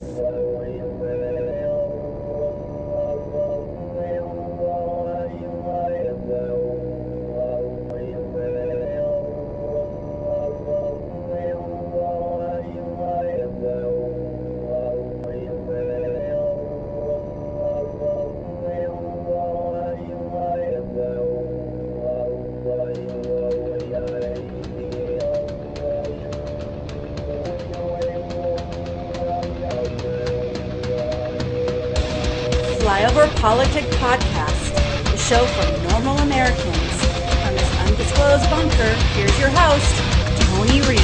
Salvo y. PolitiK Podcast, the show for normal Americans. From this undisclosed bunker, here's your host, Tony Reed.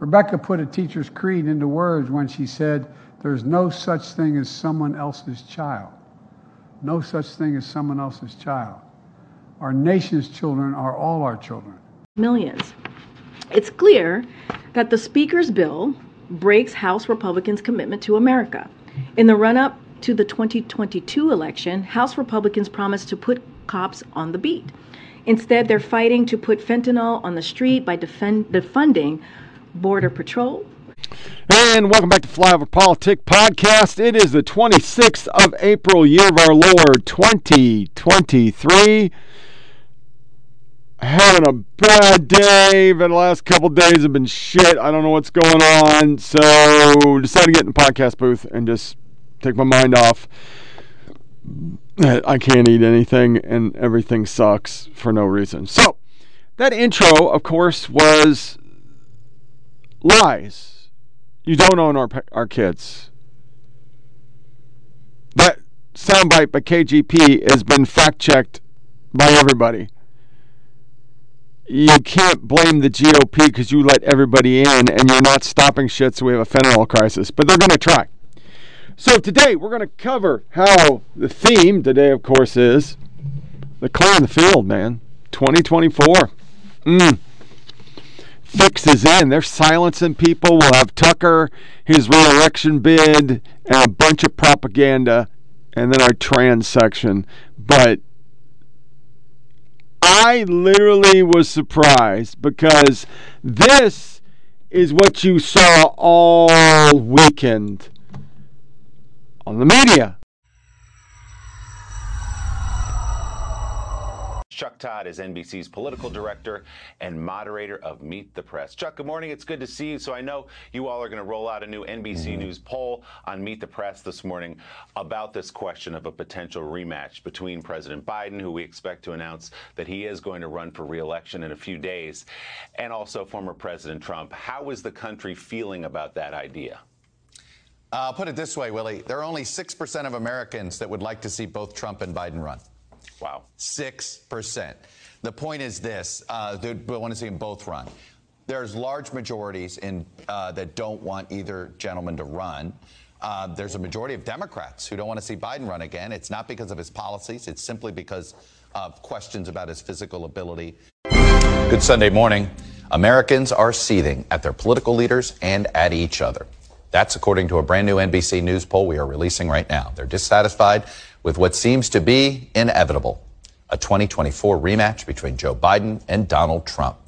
Rebecca put a teacher's creed into words when she said, There's no such thing as someone else's child. No such thing as someone else's child. Our nation's children are all our children. millions. It's clear that the Speaker's bill breaks House Republicans' commitment to America. In the run up to the 2022 election, House Republicans promised to put cops on the beat. Instead, they're fighting to put fentanyl on the street by defend, defunding Border Patrol. And welcome back to Flyover PolitiK Podcast. It is the 26th of April, year of our Lord 2023. Having a bad day. The last couple days have been shit. I don't know what's going on. So decided to get in the podcast booth and just take my mind off. I can't eat anything and everything sucks for no reason. So that intro, of course, was lies. You don't own our our kids. That soundbite by KJP has been fact checked by everybody. You can't blame the GOP because you let everybody in and you're not stopping shit, so we have a fentanyl crisis. But they're going to try. So today we're going to cover how the theme today, of course, is the clear in the field, man. 2024. Mm fix is in. They're silencing people. We'll have Tucker, his reelection bid, and a bunch of propaganda, and then our trans section. But I literally was surprised because this is what you saw all weekend on the media. Chuck Todd is NBC's political director and moderator of Meet the Press. Chuck, good morning. It's good to see you. So I know you all are going to roll out a new NBC mm-hmm. News poll on Meet the Press this morning about this question of a potential rematch between President Biden, who we expect to announce that he is going to run for reelection in a few days, and also former President Trump. How is the country feeling about that idea? I'll put it this way, Willie. There are only 6% of Americans that would like to see both Trump and Biden run. Wow. 6%. The point is this uh, they want to see them both run. There's large majorities in, uh, that don't want either gentleman to run. Uh, there's a majority of Democrats who don't want to see Biden run again. It's not because of his policies, it's simply because of questions about his physical ability. Good Sunday morning. Americans are seething at their political leaders and at each other. That's according to a brand new NBC News poll we are releasing right now. They're dissatisfied with what seems to be inevitable a 2024 rematch between Joe Biden and Donald Trump.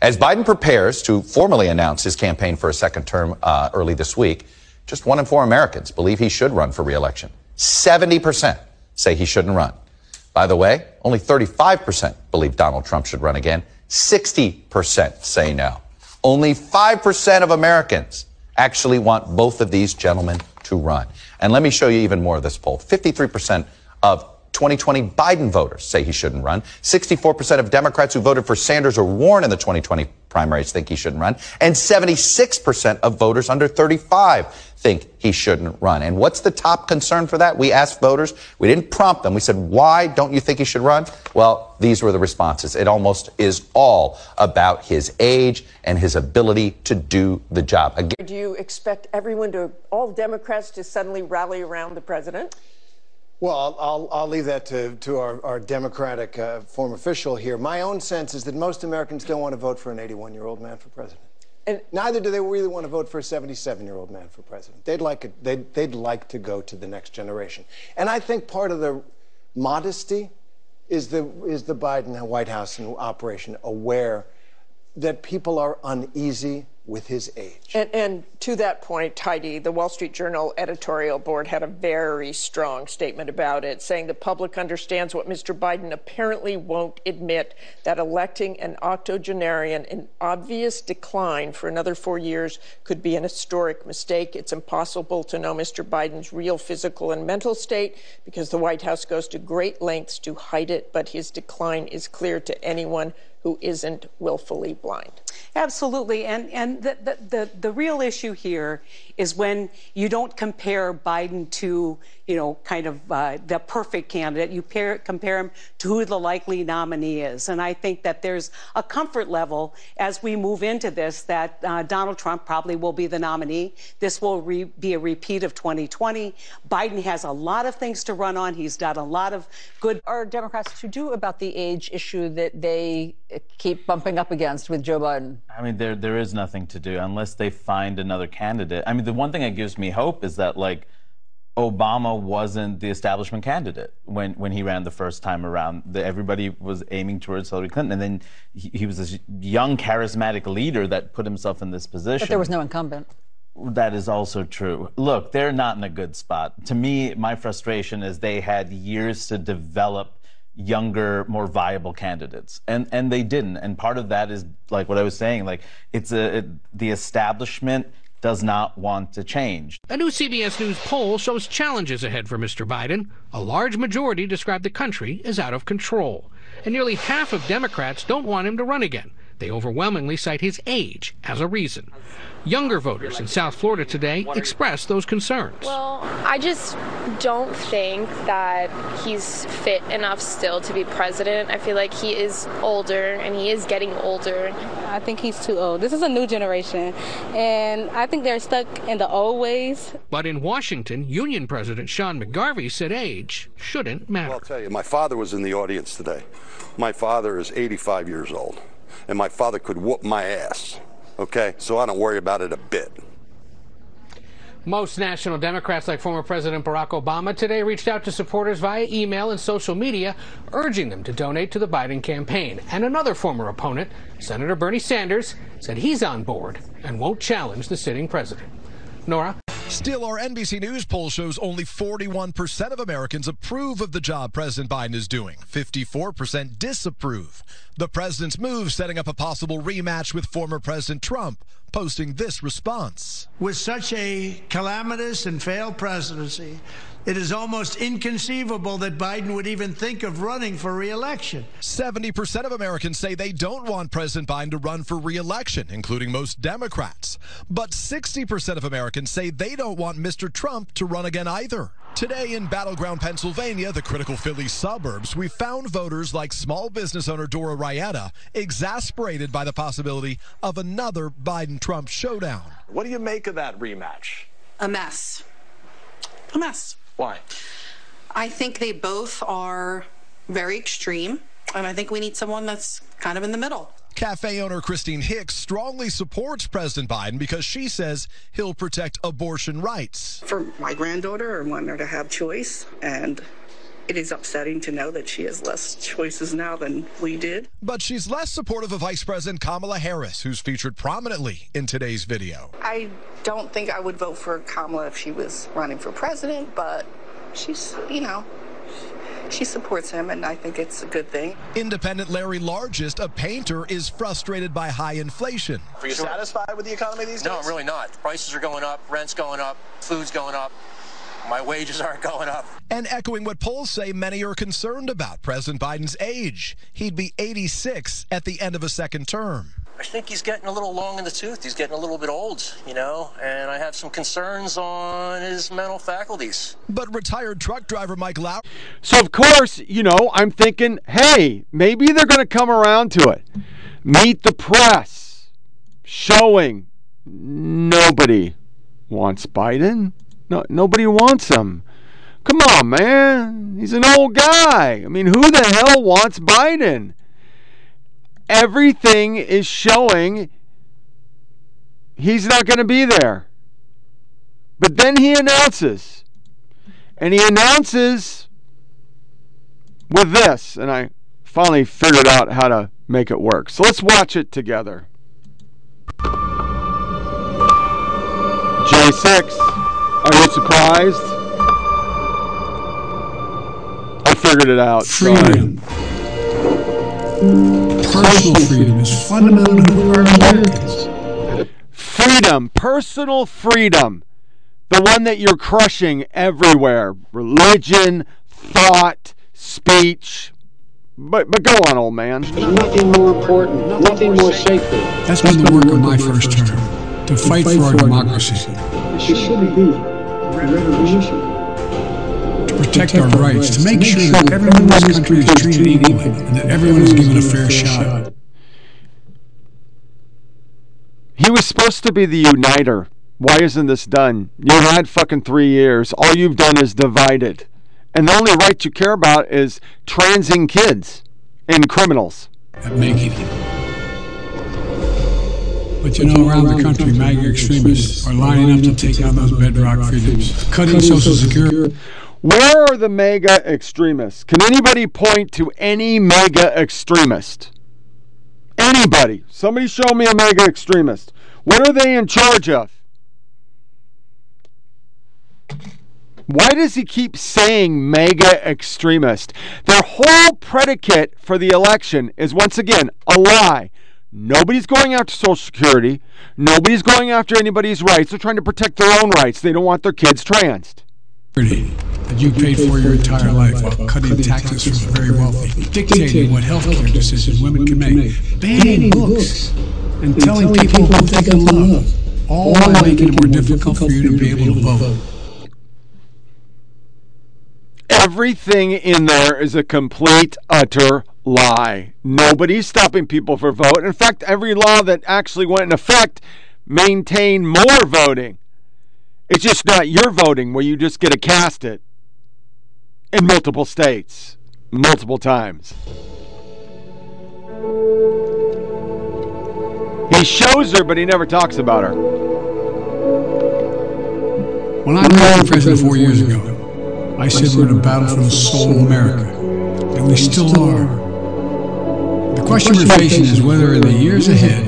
As Biden prepares to formally announce his campaign for a second term uh, early this week, just one in four Americans believe he should run for reelection. 70% say he shouldn't run. By the way, only 35% believe Donald Trump should run again. 60% say no. Only 5% of Americans actually want both of these gentlemen to run. And let me show you even more of this poll. 53% of 2020 Biden voters say he shouldn't run. 64% of Democrats who voted for Sanders or Warren in the 2020 primaries think he shouldn't run. And 76% of voters under 35 think he shouldn't run. And what's the top concern for that? We asked voters. We didn't prompt them. We said, why don't you think he should run? Well, these were the responses. It almost is all about his age and his ability to do the job. Again, do you expect everyone to, all Democrats to suddenly rally around the president? Well, I'll, I'll, I'll, leave that to, to our, our Democratic uh, form official here. My own sense is that most Americans don't want to vote for an 81 year old man for president. And neither do they really want to vote for a 77-year-old man for president. They'd like it, they'd, they'd like to go to the next generation. And I think part of the modesty is the is the Biden White House and operation aware that people are uneasy with his age. And, and, to that point, Heidi, the Wall Street Journal editorial board had a very strong statement about it, saying the public understands what Mr. Biden apparently won't admit that electing an octogenarian in obvious decline for another four years could be an historic mistake. It's impossible to know Mr. Biden's real physical and mental state because the White House goes to great lengths to hide it, but his decline is clear to anyone who isn't willfully blind. Absolutely. And, and the, the, the, the, real issue here is when you don't compare Biden to, you know, kind of uh, the perfect candidate. You pair, compare him to who the likely nominee is. And I think that there's a comfort level as we move into this that uh, Donald Trump probably will be the nominee. This will re- be a repeat of 2020. Biden has a lot of things to run on. He's done a lot of good. Are Democrats to do about the age issue that they keep bumping up against with Joe Biden? I mean, there there is nothing to do unless they find another candidate. I mean, the one thing that gives me hope is that like Obama wasn't the establishment candidate when, when he ran the first time around. The, everybody was aiming towards Hillary Clinton, and then he, he, was this young, charismatic leader that put himself in this position. But there was no incumbent. That is also true. Look, they're not in a good spot. To me, my frustration is they had years to develop younger, more viable candidates, and and they didn't. And part of that is like what I was saying, like it's a it, the establishment does not want to change. A new CBS News poll shows challenges ahead for Mr. Biden. A large majority describe the country as out of control, and nearly half of Democrats don't want him to run again. They overwhelmingly cite his age as a reason. Younger voters in South Florida today express those concerns. Well, I just don't think that he's fit enough still to be president. I feel like he is older and he is getting older. I think he's too old. This is a new generation, and I think they're stuck in the old ways. But in Washington, Union President Sean McGarvey said age shouldn't matter. Well, I'll tell you, my father was in the audience today. My father is 85 years old, and my father could whoop my ass. Okay, so I don't worry about it a bit. Most national Democrats, like former President Barack Obama, today reached out to supporters via email and social media, urging them to donate to the Biden campaign. And another former opponent, Senator Bernie Sanders, said he's on board and won't challenge the sitting president. Norah? Still, our NBC News poll shows only 41% of Americans approve of the job President Biden is doing. 54% disapprove. The president's move setting up a possible rematch with former President Trump, posting this response. With such a calamitous and failed presidency, it is almost inconceivable that Biden would even think of running for reelection. 70% of Americans say they don't want President Biden to run for reelection, including most Democrats. But 60% of Americans say they don't want Mr. Trump to run again either. Today in battleground Pennsylvania, the critical Philly suburbs, we found voters like small business owner Dora Rieta exasperated by the possibility of another Biden Trump showdown. What do you make of that rematch? A mess. A mess. Why? I think they both are very extreme, and I think we need someone that's kind of in the middle. Cafe owner Christine Hicks strongly supports President Biden because she says he'll protect abortion rights. For my granddaughter, I want her to have choice, and it is upsetting to know that she has less choices now than we did. But she's less supportive of Vice President Kamala Harris, who's featured prominently in today's video. I don't think I would vote for Kamala if she was running for president, but she's, you know, she supports him, and I think it's a good thing. Independent Larry Largest, a painter, is frustrated by high inflation. Are you satisfied with the economy these days? No, I'm really not. Prices are going up, rent's going up, food's going up. My wages aren't going up. And echoing what polls say many are concerned about President Biden's age. He'd be 86 at the end of a second term. I think he's getting a little long in the tooth. He's getting a little bit old, you know, and I have some concerns on his mental faculties. But retired truck driver Mike Lau. So, of course, you know, I'm thinking, hey, maybe they're going to come around to it. Meet the press, showing nobody wants Biden. No, nobody wants him. Come on, man. He's an old guy. I mean, who the hell wants Biden? everything is showing he's not going to be there. But then he announces, and he announces with this, and I finally figured out how to make it work. So let's watch it together. J6, are you surprised? I figured it out. Freedom. Personal freedom is fundamental to our we are as Americans. Freedom, personal freedom. The one that you're crushing everywhere. Religion, thought, speech. But but go on, old man. There's nothing more important, nothing more sacred. That's been the work of my first term, to fight for our democracy, It shouldn't be a revolution. to protect our rights, to make sure that everyone in this country is treated equally and that everyone is given a fair shot. He was supposed to be the uniter. Why isn't this done? You had fucking three years. All you've done is divided. And the only right you care about is transing kids and criminals. At making it. But you know, around the country, MAGA extremists are lining up to take out those bedrock freedoms, cutting Social Security. Where are the mega extremists? Can anybody point to any mega extremist? Anybody? Somebody show me a mega extremist. What are they in charge of? Why does he keep saying mega extremist? Their whole predicate for the election is once again a lie. Nobody's going after Social Security. Nobody's going after anybody's rights. They're trying to protect their own rights. They don't want their kids transed. that you paid for your entire life while cutting taxes from the very wealthy, dictating what health care decisions women can make, banning books, and telling people what they can love, all while making it more difficult for you to be able to vote. Everything in there is a complete, utter lie. Nobody's stopping people for vote. In fact, every law that actually went in effect maintained more voting. It's just not your voting where you just get to cast it in multiple states, multiple times. He shows her, but he never talks about her. When I ran for president four years ago, I said we're in a battle for the soul of America, and we still are. The question we're facing is whether in the years ahead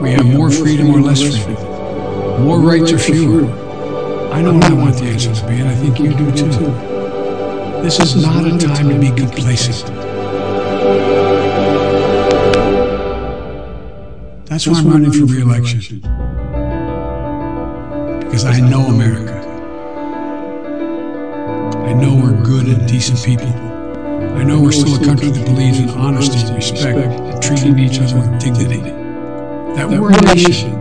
we have more freedom or less freedom, more rights or fewer. I know what I want the answer to be, and I think you do too. This is not a time to be complacent. That's why I'm running for re-election. Because I know America. I know we're good and decent people. I know we're still a country that believes in honesty, and respect, and treating each other with dignity. That we're a nation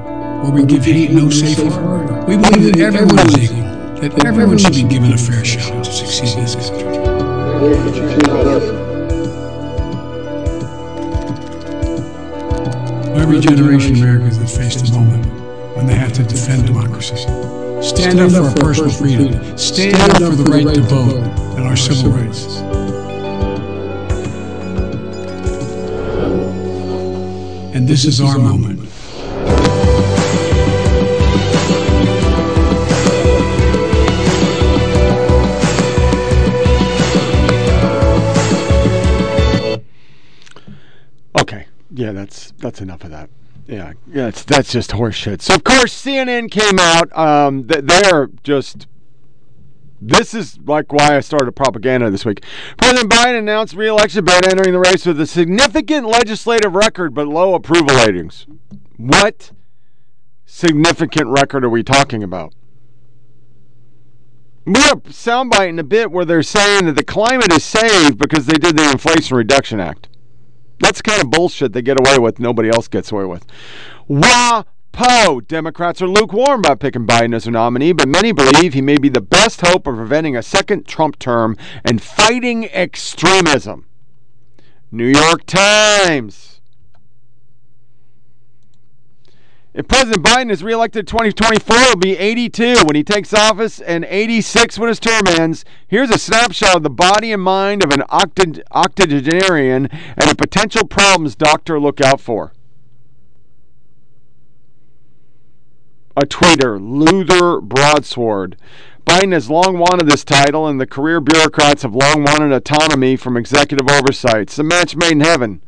where we give hate no safe harbor. We believe that everyone is equal, that everyone should be given a fair shot to succeed in this country. Every generation of Americans have faced a moment when they have to defend democracy. Stand up for our personal freedom. Stand up for the right to vote and our civil rights. And this is our moment. Okay, yeah, that's that's enough of that. Yeah, yeah, that's that's just horseshit. So of course CNN came out. Um, th- they're just. This is like why I started propaganda this week. President Biden announced re-election bid entering the race with a significant legislative record but low approval ratings. What significant record are we talking about? We have a soundbite in a bit where they're saying that the climate is saved because they did the Inflation Reduction Act. That's the kind of bullshit they get away with, nobody else gets away with. WAPO! Democrats are lukewarm about picking Biden as their nominee, but many believe he may be the best hope of preventing a second Trump term and fighting extremism. New York Times. If President Biden is reelected in 2024, he'll be 82 when he takes office and 86 when his term ends. Here's a snapshot of the body and mind of an octog- octogenarian and the potential problems doctor look out for. A tweeter, Luther Broadsword. Biden has long wanted this title, and the career bureaucrats have long wanted autonomy from executive oversight. It's a match made in heaven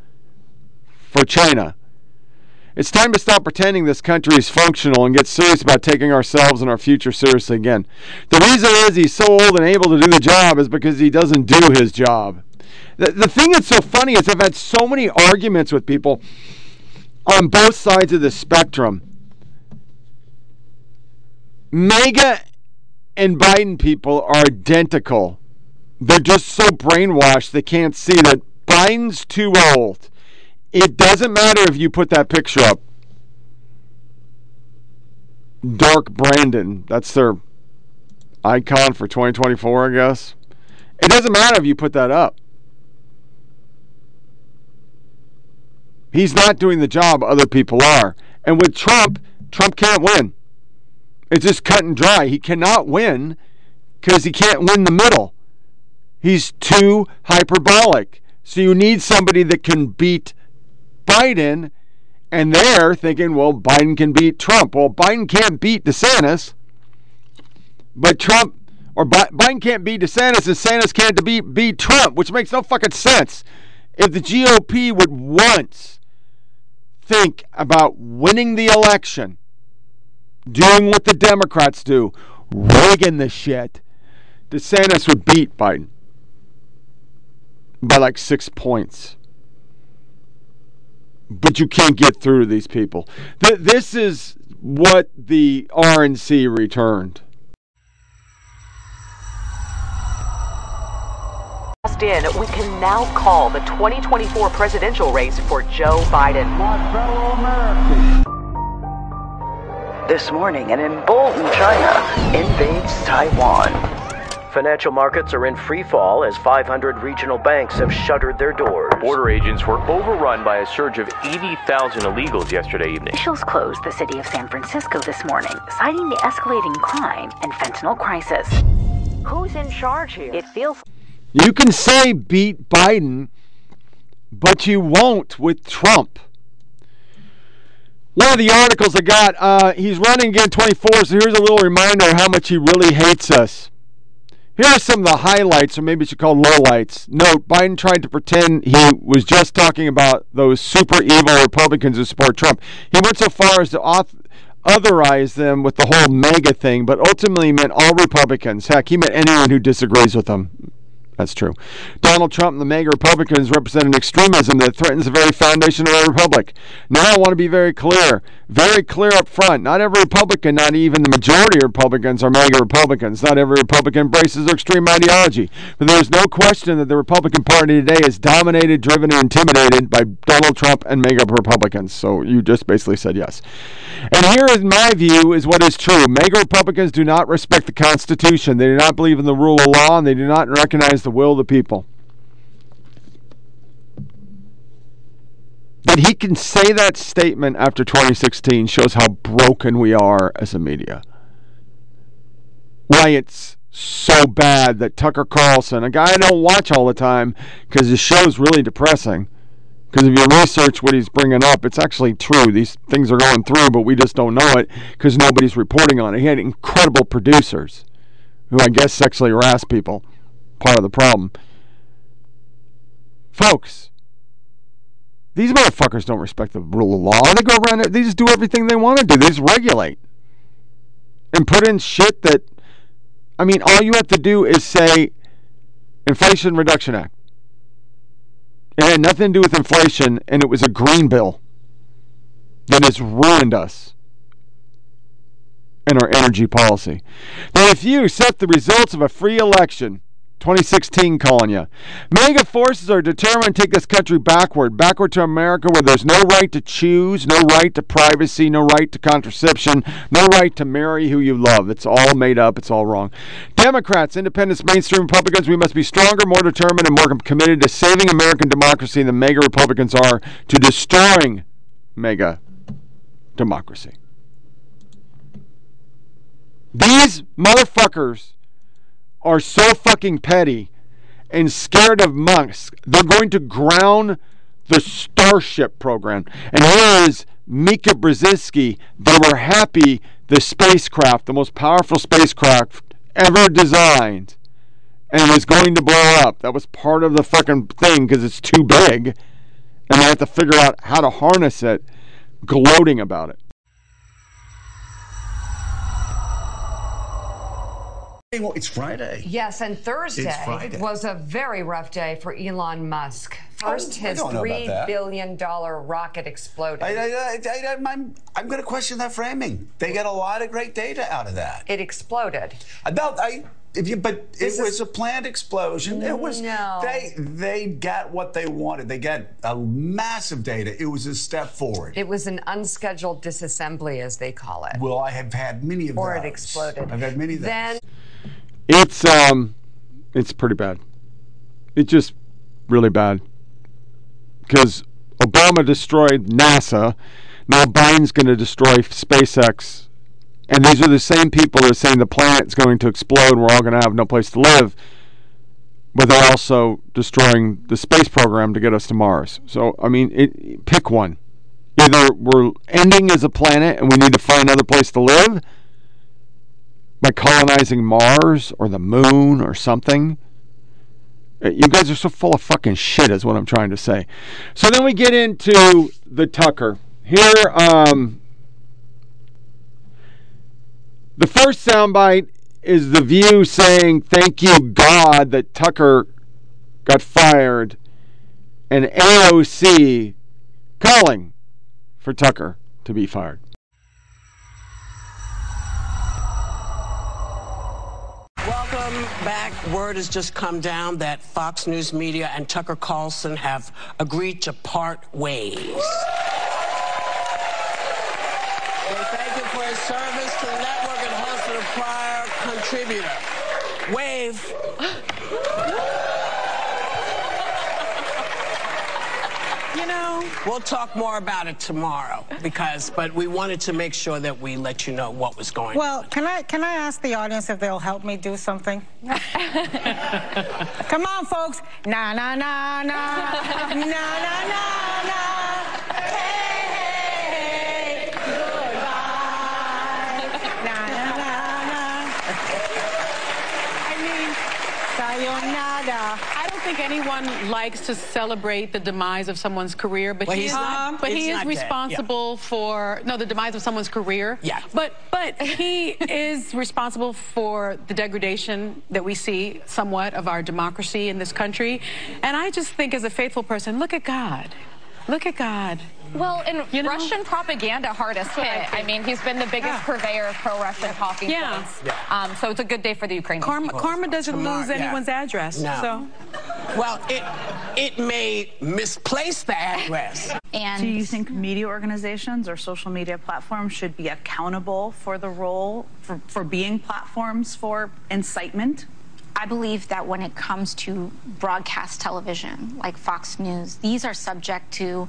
for China. It's time to stop pretending this country is functional and get serious about taking ourselves and our future seriously again. The reason is he's so old and able to do the job is because he doesn't do his job. The, the thing that's so funny is I've had so many arguments with people on both sides of the spectrum. MAGA and Biden people are identical. They're just so brainwashed they can't see that Biden's too old. It doesn't matter if you put that picture up. Dark Brandon, that's their icon for 2024, I guess. It doesn't matter if you put that up. He's not doing the job other people are. And with Trump, Trump can't win. It's just cut and dry. He cannot win because he can't win the middle. He's too hyperbolic. So you need somebody that can beat Biden, and they're thinking, well, Biden can beat Trump. Well, Biden can't beat DeSantis, but Trump or Biden can't beat DeSantis, and DeSantis can't beat beat Trump, which makes no fucking sense. If the GOP would once think about winning the election, doing what the Democrats do, rigging the shit, DeSantis would beat Biden by like six points. But you can't get through to these people. Th- this is what the RNC returned. in, we can now call the 2024 presidential race for Joe Biden. My fellow Americans. This morning, an emboldened China invades Taiwan. Financial markets are in free fall as 500 regional banks have shuttered their doors. Border agents were overrun by a surge of 80,000 illegals yesterday evening. Officials closed the city of San Francisco this morning, citing the escalating crime and fentanyl crisis. Who's in charge here? It feels you can say beat Biden, but you won't with Trump. One of the articles I got, uh, he's running again 24, so here's a little reminder of how much he really hates us. Here are some of the highlights, or maybe you should call lowlights. Note, Biden tried to pretend he was just talking about those super evil Republicans who support Trump. He went so far as to author, otherize them with the whole mega thing, but ultimately meant all Republicans. Heck, he meant anyone who disagrees with him. That's true. Donald Trump and the MAGA Republicans represent an extremism that threatens the very foundation of our republic. Now, I want to be very clear, very clear up front. Not every Republican, not even the majority of Republicans, are MAGA Republicans. Not every Republican embraces their extreme ideology. But there's no question that the Republican Party today is dominated, driven, and intimidated by Donald Trump and MAGA Republicans. So you just basically said yes. And here, in my view, is what is true. MAGA Republicans do not respect the Constitution. They do not believe in the rule of law, and they do not recognize the will of the people. That he can say that statement after 2016 shows how broken we are as a media. Why it's so bad that Tucker Carlson, a guy I don't watch all the time because his show's really depressing. Because if you research what he's bringing up, it's actually true. These things are going through, but we just don't know it because nobody's reporting on it. He had incredible producers who I guess sexually harass people part of the problem. Folks, these motherfuckers don't respect the rule of law. They go around, they just do everything they want to do. They just regulate and put in shit that, I mean, all you have to do is say Inflation Reduction Act. It had nothing to do with inflation, and it was a green bill that has ruined us and our energy policy. Now, if you accept the results of a free election, 2016 calling you. Mega forces are determined to take this country backward, backward to America where there's no right to choose, no right to privacy, no right to contraception, no right to marry who you love. It's all made up, it's all wrong. Democrats, independents, mainstream Republicans, we must be stronger, more determined, and more committed to saving American democracy than mega Republicans are to destroying mega democracy. These motherfuckers are so fucking petty and scared of monks, they're going to ground the Starship program. And here is Mika Brzezinski. They were happy the spacecraft, the most powerful spacecraft ever designed, and was going to blow up. That was part of the fucking thing because it's too big, and they have to figure out how to harness it, gloating about it. Well, it's Friday. Yes, and Thursday was a very rough day for Elon Musk. First, his don't know about three billion dollar rocket exploded. I, I'm going to question that framing. They get a lot of great data out of that. it exploded. About I, if you, but it This is- was a planned explosion. It was No. they they got what they wanted. They got a massive data. It was a step forward. It was an unscheduled disassembly, as they call it. well, I have had many of or those. it exploded. I've had many of those. Then It's um, it's pretty bad. It's just really bad because Obama destroyed NASA. Now Biden's going to destroy SpaceX, and these are the same people that are saying the planet's going to explode. and We're all going to have no place to live. But they're also destroying the space program to get us to Mars. So I mean, it, pick one. Either we're ending as a planet and we need to find another place to live by colonizing Mars or the moon or something. Uh, You guys are so full of fucking shit, is what I'm trying to say. So then we get into the Tucker. Here, um, the first soundbite is the View saying, "Thank you, God, that Tucker got fired," and AOC calling for Tucker to be fired. Back. Word has just come down that Fox News Media and Tucker Carlson have agreed to part ways. They thank him for his service to the network and hosted a prior contributor. Wave. You we'll talk more about it tomorrow because, but we wanted to make sure that we let you know what was going on. Well, can I can I ask the audience if they'll help me do something? Come on, folks. Na na na na na na na na. Hey, hey, goodbye. Na na na na. I mean, sayonara. I don't think anyone likes to celebrate the demise of someone's career, but Well, he he's is, not- but he is dead, yeah. responsible for no the demise of someone's career. Yeah. But but he is responsible for the degradation that we see somewhat of our democracy in this country. And I just think as a faithful person, look at God. Look at God. Well, and You know? Russian propaganda hardest what I hit. I, mean, he's been the biggest purveyor of pro-Russian talking Yeah. points. Um, so it's a good day for the Ukrainians. Karma, karma doesn't Tomorrow- lose yeah. anyone's address. No. So Well, it it may misplace the address. And do you think media organizations or social media platforms should be accountable for the role for, for being platforms for incitement? I believe that when it comes to broadcast television, like Fox News, these are subject to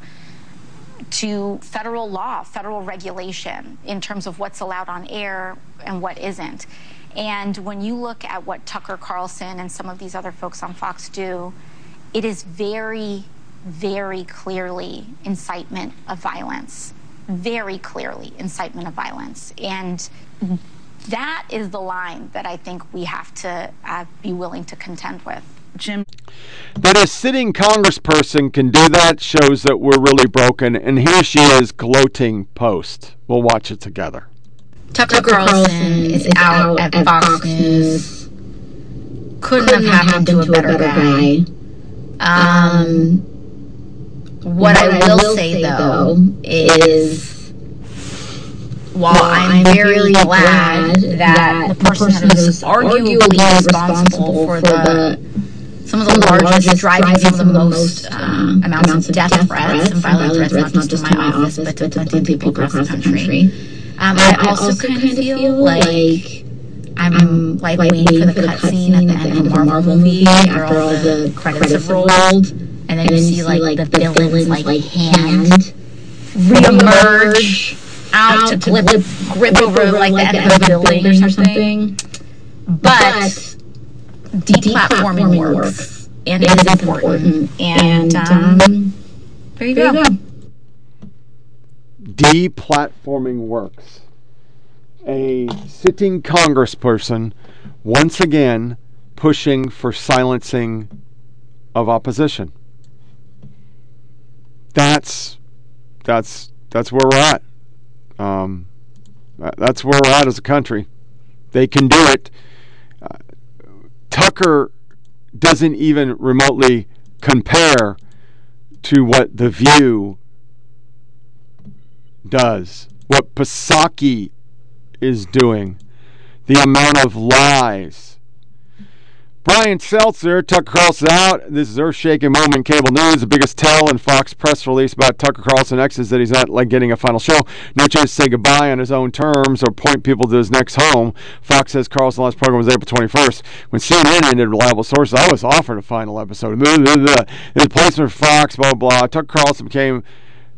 to federal law, federal regulation in terms of what's allowed on air and what isn't. And when you look at what Tucker Carlson and some of these other folks on Fox do, it is very, very clearly incitement of violence. Very clearly incitement of violence. And that is the line that I think we have to uh, be willing to contend with. Jim. That a sitting congressperson can do that shows that we're really broken. And here she is gloating post. We'll watch it together. Tucker Carlson is out at Fox News. Couldn't have happened to a better guy. Um, what I will say though is, while I'm very glad that the person who's arguably responsible for the some of the largest, driving some of the most um, amounts of death threats and violent threats, not just to my office, but to plenty of people across the country. Um, I also kind of feel like I'm like waiting for the cutscene at the end of a Marvel movie after all the credits have rolled, and then you see like the villain's like hand reemerge out to grip, grip over like the end of the building or something. But deplatforming works, and it is important. And um, there you go. Deplatforming works. a sitting congressperson once again pushing for silencing of opposition. That's that's that's where we're at. Um, that's where we're at as a country. They can do it. Tucker doesn't even remotely compare to what the View does, what Psaki is doing, the amount of lies Brian Stelter, Tucker Carlson out. This is Earth Shaking Moment Cable News. The biggest tell in Fox press release about Tucker Carlson X is that he's not like getting a final show. No chance to say goodbye on his own terms or point people to his next home. Fox says Carlson's last program was April 21st. When CNN ended reliable sources, I was offered a final episode. His placement for Fox, blah, blah, blah. Tucker Carlson became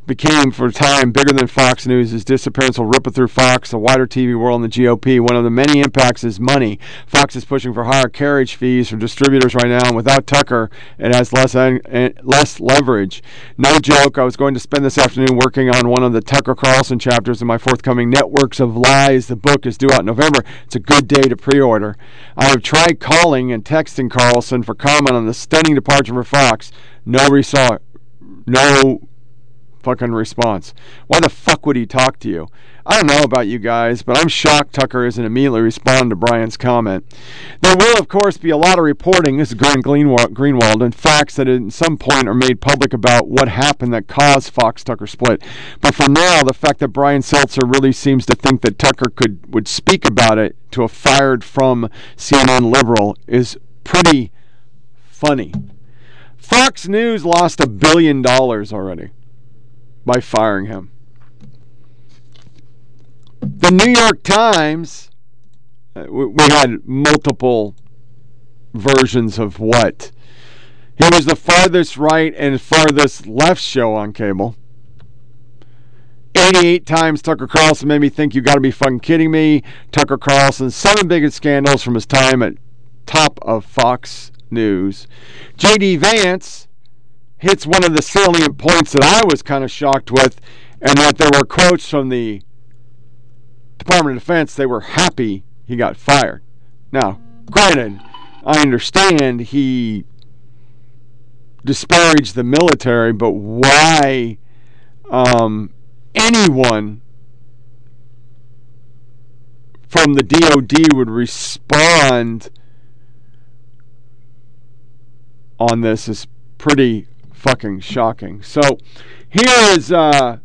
became for a time bigger than Fox News. His disappearance will ripple through Fox, the wider TV world, and the GOP. One of the many impacts is money. Fox is pushing for higher carriage fees from distributors right now, and without Tucker, it has less eh, less leverage. No joke. I was going to spend this afternoon working on one of the Tucker Carlson chapters in my forthcoming Networks of Lies. The book is due out in November. It's a good day to pre-order. I have tried calling and texting Carlson for comment on the stunning departure for Fox. No result. No fucking response. Why the fuck would he talk to you? I don't know about you guys, but I'm shocked Tucker isn't immediately responding to Brian's comment. There will, of course, be a lot of reporting, this is Glenn Greenwald, and facts that at some point are made public about what happened that caused Fox Tucker split. But for now, the fact that Brian Stelter really seems to think that Tucker could would speak about it to a fired from CNN liberal is pretty funny. Fox News lost a billion dollars already by firing him. The New York Times, uh, we had multiple versions of what. He was the farthest right and farthest left show on cable. 88 times Tucker Carlson made me think you got to be fucking kidding me. Tucker Carlson, seven biggest scandals from his time at top of Fox News. J.D. Vance, hits one of the salient points that I was kind of shocked with, and that there were quotes from the Department of Defense. They were happy he got fired. Now, granted, I understand he disparaged the military, but why um, anyone from the DoD would respond on this is pretty fucking shocking. So here is uh,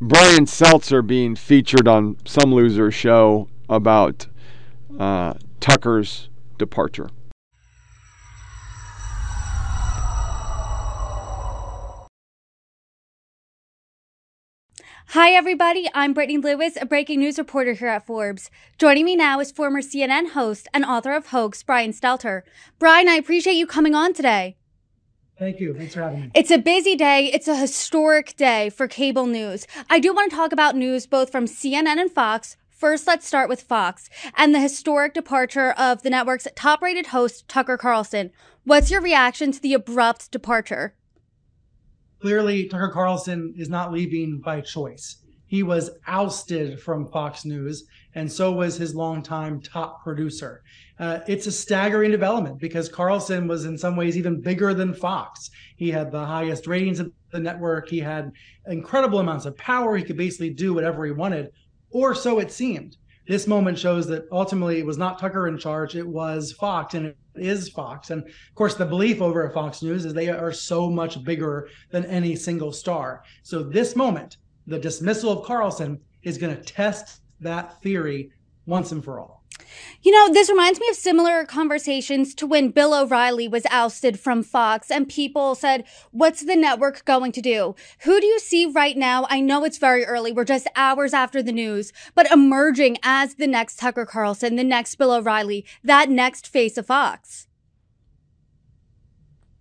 Brian Stelter being featured on some loser show about uh, Tucker's departure. Hi, everybody. I'm Brittany Lewis, a breaking news reporter here at Forbes. Joining me now is former CNN host and author of Hoax, Brian Stelter. Brian, I appreciate you coming on today. Thank you. Thanks for having me. It's a busy day. It's a historic day for cable news. I do want to talk about news both from CNN and Fox. First, let's start with Fox and the historic departure of the network's top rated host, Tucker Carlson. What's your reaction to the abrupt departure? Clearly, Tucker Carlson is not leaving by choice. He was ousted from Fox News, and so was his longtime top producer. Uh, it's a staggering development because Carlson was in some ways even bigger than Fox. He had the highest ratings of the network. He had incredible amounts of power. He could basically do whatever he wanted, or so it seemed. This moment shows that ultimately it was not Tucker in charge, it was Fox, and it is Fox. And of course, the belief over at Fox News is they are so much bigger than any single star. So, this moment, the dismissal of Carlson, is going to test that theory once and for all. You know, this reminds me of similar conversations to when Bill O'Reilly was ousted from Fox and people said, What's the network going to do? Who do you see right now? I know it's very early. We're just hours after the news, but emerging as the next Tucker Carlson, the next Bill O'Reilly, that next face of Fox.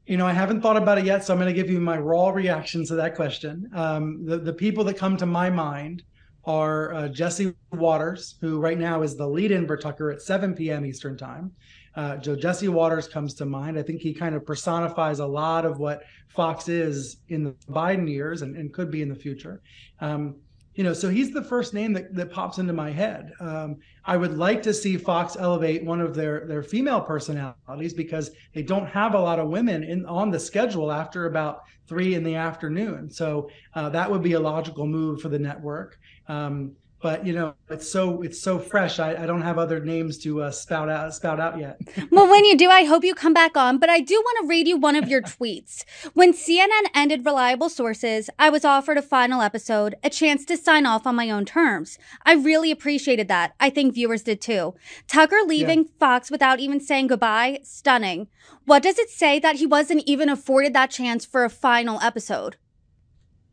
You know, I haven't thought about it yet, so I'm going to give you my raw reactions to that question. Um, the, the people that come to my mind are uh, Jesse Watters, who right now is the lead in for Tucker at 7 p.m. Eastern Time. Uh, Jesse Watters comes to mind. I think he kind of personifies a lot of what Fox is in the Biden years and, and could be in the future. Um, you know, so he's the first name that, that pops into my head. Um, I would like to see Fox elevate one of their their female personalities because they don't have a lot of women in on the schedule after about three in the afternoon. So uh, that would be a logical move for the network. Um, but you know it's so it's so fresh. I, I don't have other names to uh, spout out spout out yet. Well when you do i hope you come back on but i do want to read you one of your tweets. When cnn ended reliable sources i was offered a final episode a chance to sign off on my own terms. I really appreciated that. I think viewers did too. Tucker leaving yeah. fox without even saying goodbye? Stunning. What does it say that he wasn't even afforded that chance for a final episode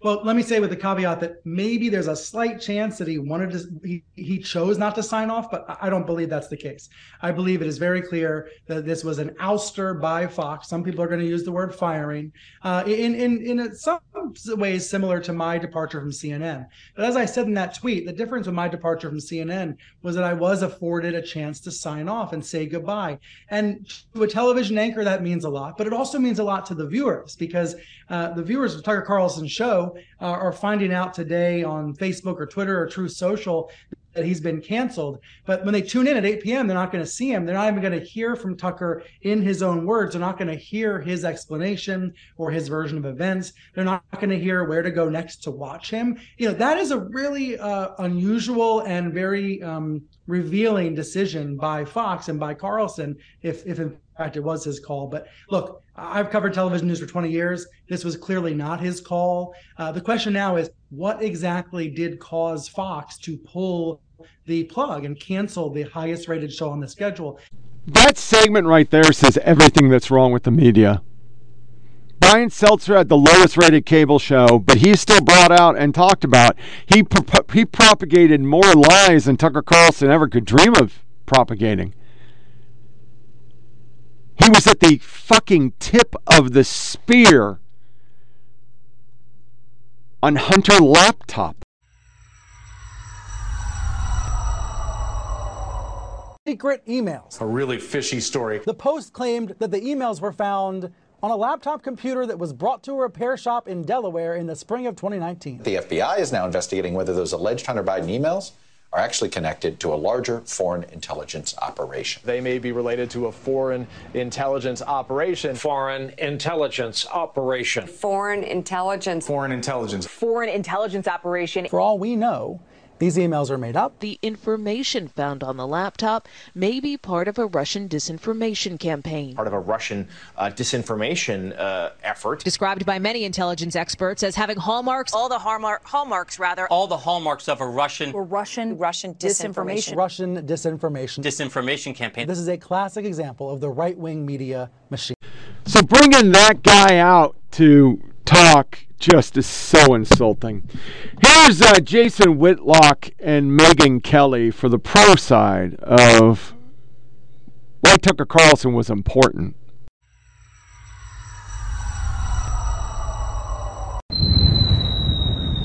well, let me say with the caveat that maybe there's a slight chance that he wanted to, he, he chose not to sign off, but I don't believe that's the case. I believe it is very clear that this was an ouster by Fox. Some people are going to use the word firing uh, in, in, in some ways similar to my departure from CNN. But as I said in that tweet, the difference with my departure from CNN was that I was afforded a chance to sign off and say goodbye. And to a television anchor, that means a lot, but it also means a lot to the viewers because uh, the viewers of Tucker Carlson's show uh, are finding out today on Facebook or Twitter or Truth Social that he's been canceled. But when they tune in at 8 p.m., they're not going to see him. They're not even going to hear from Tucker in his own words. They're not going to hear his explanation or his version of events. They're not going to hear where to go next to watch him. You know, that is a really uh, unusual and very um, revealing decision by Fox and by Carlson, if, if in fact it was his call. But look, I've covered television news for 20 years. This was clearly not his call. Uh, the question now is what exactly did cause Fox to pull the plug and cancel the highest rated show on the schedule? That segment right there says everything that's wrong with the media. Brian Stelter had the lowest rated cable show, but he still brought out and talked about he pro- he propagated more lies than Tucker Carlson ever could dream of propagating. He was at the fucking tip of the spear on Hunter laptop. Secret emails. A really fishy story. The Post claimed that the emails were found on a laptop computer that was brought to a repair shop in Delaware in the spring of 2019. The FBI is now investigating whether those alleged Hunter Biden emails are actually connected to a larger foreign intelligence operation. They may be related to a foreign intelligence operation. Foreign intelligence operation. Foreign intelligence. Foreign intelligence. Foreign intelligence operation. For all we know, these emails are made up. The information found on the laptop may be part of a Russian disinformation campaign. Part of a Russian uh, disinformation uh, effort. Described by many intelligence experts as having hallmarks. All the hallmark, hallmarks, rather. All the hallmarks of a Russian. Or Russian. Russian disinformation. Russian disinformation. Disinformation campaign. This is a classic example of the right wing media machine. So bringing that guy out to talk just is so insulting. Here's uh, Jason Whitlock and Megyn Kelly for the pro side of why Tucker Carlson was important.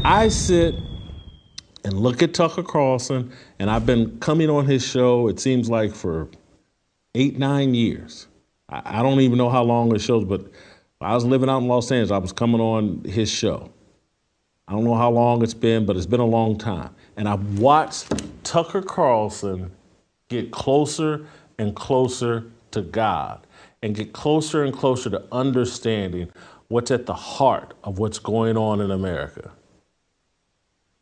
I sit and look at Tucker Carlson, and I've been coming on his show, it seems like for eight, nine years. I, I don't even know how long it shows, but I was living out in Los Angeles. I was coming on his show. I don't know how long it's been, but it's been a long time. And I've watched Tucker Carlson get closer and closer to God and get closer and closer to understanding what's at the heart of what's going on in America.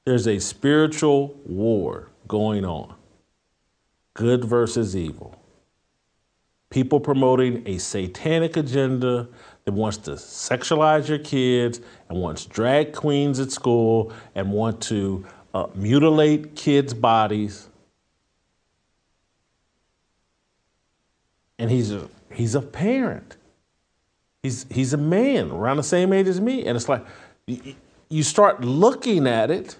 There's a spiritual war going on good versus evil. People promoting a satanic agenda that wants to sexualize your kids and wants drag queens at school and want to uh, mutilate kids' bodies. And he's a, he's a parent. He's, he's a man around the same age as me. And it's like, you, start looking at it,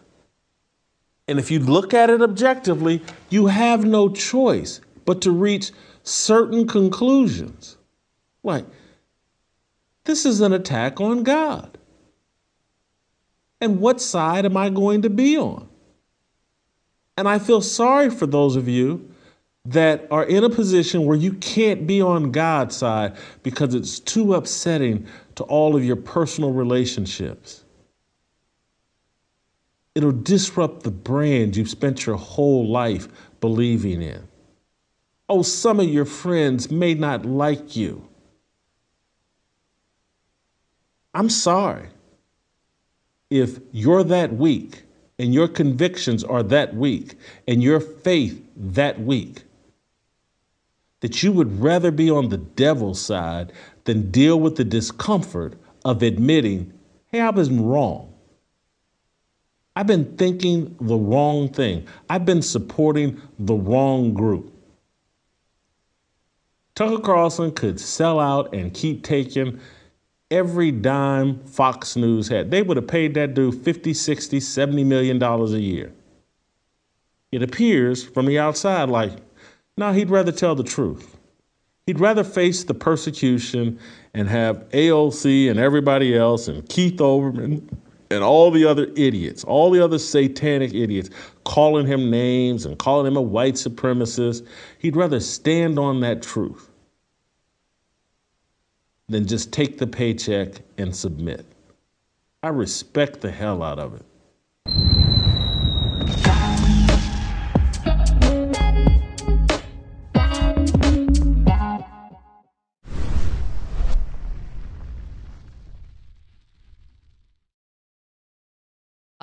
and if you look at it objectively, you have no choice but to reach certain conclusions. Like, this is an attack on God. And what side am I going to be on? And I feel sorry for those of you that are in a position where you can't be on God's side because it's too upsetting to all of your personal relationships. It'll disrupt the brand you've spent your whole life believing in. Oh, some of your friends may not like you. I'm sorry. If you're that weak and your convictions are that weak and your faith that weak, that you would rather be on the devil's side than deal with the discomfort of admitting, hey, I was wrong. I've been thinking the wrong thing. I've been supporting the wrong group. Tucker Carlson could sell out and keep taking every dime Fox News had. They would have paid that dude 50, 60, 70 million dollars a year. It appears from the outside like, no, he'd rather tell the truth. He'd rather face the persecution and have AOC and everybody else and Keith Olbermann and all the other idiots, all the other satanic idiots, calling him names and calling him a white supremacist. He'd rather stand on that truth than just take the paycheck and submit. I respect the hell out of it.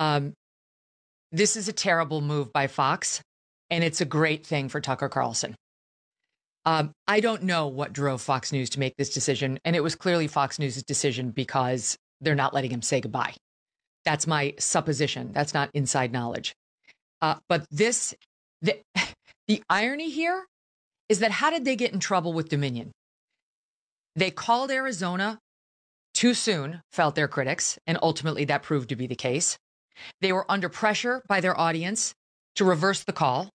Um, this is a terrible move by Fox, and it's a great thing for Tucker Carlson. Um, I don't know what drove Fox News to make this decision, and it was clearly Fox News' decision because they're not letting him say goodbye. That's my supposition. That's not inside knowledge. Uh, but this, the, the irony here is that how did they get in trouble with Dominion? They called Arizona too soon, felt their critics, and ultimately that proved to be the case. They were under pressure by their audience to reverse the call.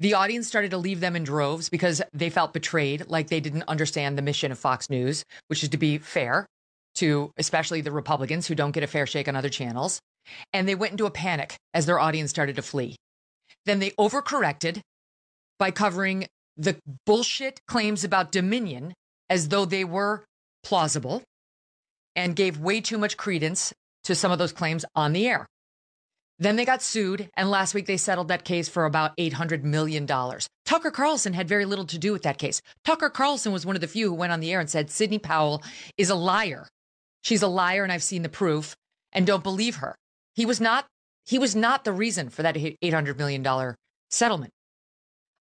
The audience started to leave them in droves because they felt betrayed, like they didn't understand the mission of Fox News, which is to be fair to especially the Republicans who don't get a fair shake on other channels. And they went into a panic as their audience started to flee. Then they overcorrected by covering the bullshit claims about Dominion as though they were plausible and gave way too much credence to some of those claims on the air. Then they got sued, and last week they settled that case for about $800 million. Tucker Carlson had very little to do with that case. Tucker Carlson was one of the few who went on the air and said Sidney Powell is a liar. She's a liar, and I've seen the proof, and don't believe her. He was not. He was not the reason for that $800 million settlement.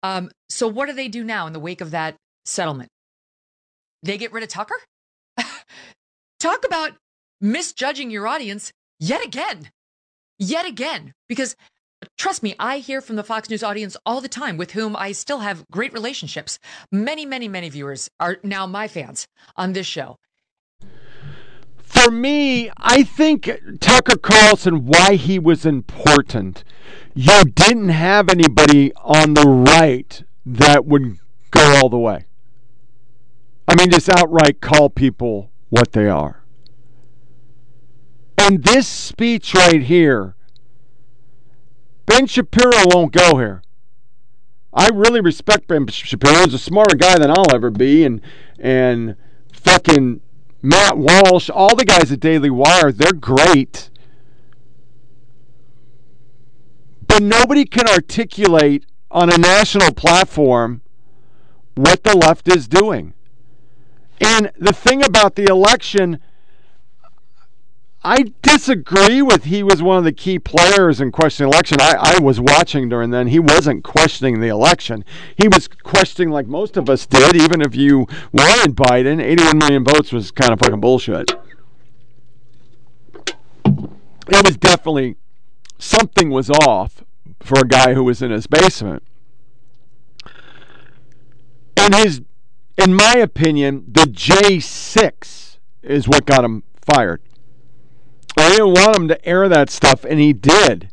Um, so what do they do now in the wake of that settlement? They get rid of Tucker? Talk about misjudging your audience yet again yet again, because trust me, I hear from the Fox News audience all the time with whom I still have great relationships. Many, many, many viewers are now my fans on this show. For me, I think Tucker Carlson, why he was important, you didn't have anybody on the right that would go all the way. I mean, just outright call people what they are. And this speech right here, Ben Shapiro won't go here. I really respect Ben Shapiro. He's a smarter guy than I'll ever be, and and fucking Matt Walsh, all the guys at Daily Wire, they're great. But nobody can articulate on a national platform what the left is doing. And the thing about the election I disagree with he was one of the key players in questioning election. I, I was watching during then. He wasn't questioning the election. He was questioning like most of us did, even if you wanted Biden. 81 million votes was kind of fucking bullshit. It was definitely something was off for a guy who was in his basement. And his in my opinion, the J6 is what got him fired. Didn't want him to air that stuff, and he did.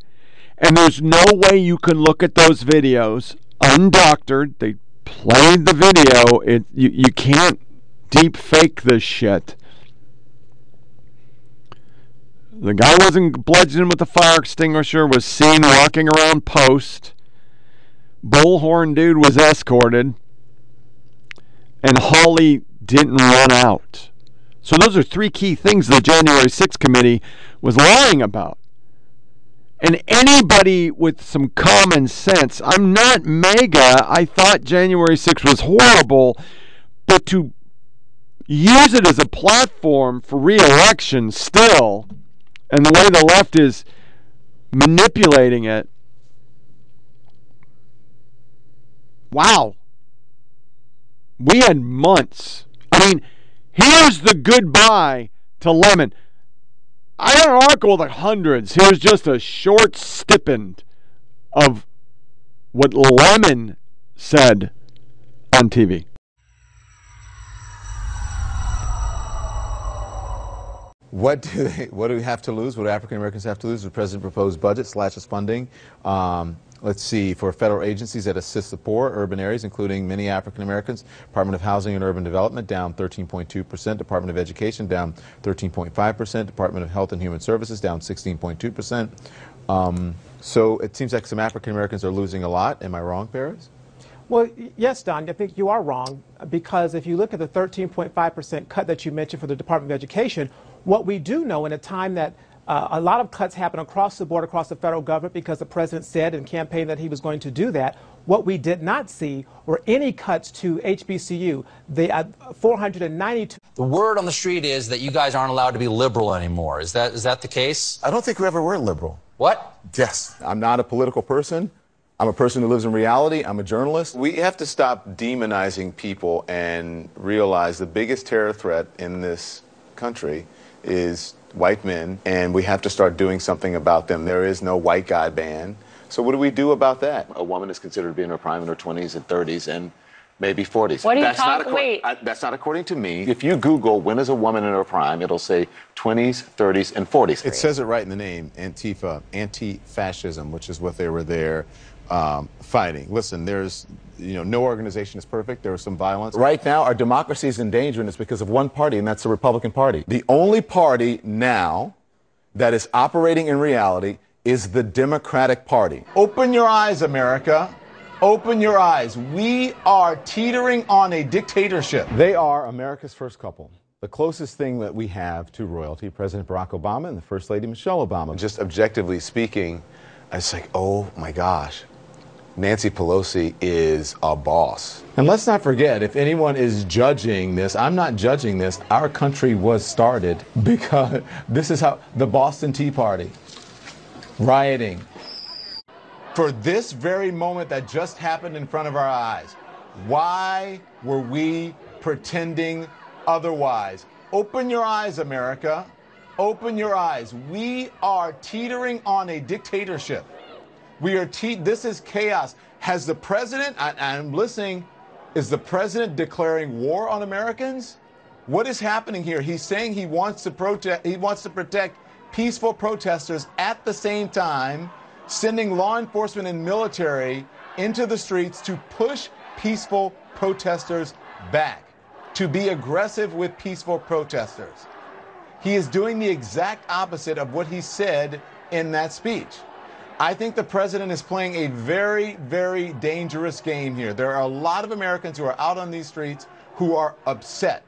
And there's no way you can look at those videos undoctored. They played the video. It you, you can't deep fake this shit. The guy wasn't bludgeoned with a fire extinguisher, was seen walking around post. Bullhorn dude was escorted. And Hawley didn't run out. So those are three key things the January 6th committee was lying about. And anybody with some common sense, I'm not mega. I thought January 6th was horrible, but to use it as a platform for reelection still, and the way the left is manipulating it, wow. We had months. I mean, here's the goodbye to Lemon. I got an article with hundreds. Here's just a short stipend of what Lemon said on TV. What do they, what do we have to lose? What do African Americans have to lose? The president proposed budget slashes funding. Um, let's see, for federal agencies that assist the poor, urban areas, including many African Americans. Department of Housing and Urban Development down 13.2%. Department of Education down 13.5%. Department of Health and Human Services down 16.2%. Um, so it seems like some African Americans are losing a lot. Am I wrong, Paris? Well, yes, Don, I think you are wrong because if you look at the 13.5% cut that you mentioned for the Department of Education, what we do know in a time that uh, a lot of cuts happen across the board, across the federal government, because the president said in campaign that he was going to do that. What we did not see were any cuts to HBCU. The uh, 492. The word on the street is that you guys aren't allowed to be liberal anymore. Is that is that the case? I don't think we ever were liberal. What? Yes. I'm not a political person. I'm a person who lives in reality. I'm a journalist. We have to stop demonizing people and realize the biggest terror threat in this country is white men, and we have to start doing something about them. There is no white guy ban. So what do we do about that? A woman is considered to be in her prime in her 20s and 30s and maybe 40s. What do you that's talk- Not acco- wait. I- that's not according to me. If you Google when is a woman in her prime, it'll say 20s, 30s, and 40s. It says it right in the name, Antifa, anti-fascism, which is what they were there um, fighting. Listen, there's, you know, no organization is perfect. There was some violence. Right now, our democracy is in danger, and it's because of one party, and that's the Republican Party. The only party now that is operating in reality is the Democratic Party. Open your eyes, America. Open your eyes. We are teetering on a dictatorship. They are America's first couple. The closest thing that we have to royalty, President Barack Obama and the First Lady Michelle Obama. Just objectively speaking, I was like, oh my gosh, Nancy Pelosi is a boss. And let's not forget, if anyone is judging this, I'm not judging this. Our country was started because this is how the Boston Tea Party, rioting. For this very moment that just happened in front of our eyes, why were we pretending otherwise? Open your eyes, America. Open your eyes. We are teetering on a dictatorship. We are te- this is chaos. Has the president, I, I'm listening, is the president declaring war on Americans? What is happening here? He's saying he wants to protect, he wants to protect peaceful protesters at the same time, sending law enforcement and military into the streets to push peaceful protesters back, to be aggressive with peaceful protesters. He is doing the exact opposite of what he said in that speech. I think the president is playing a very, very dangerous game here. There are a lot of Americans who are out on these streets who are upset,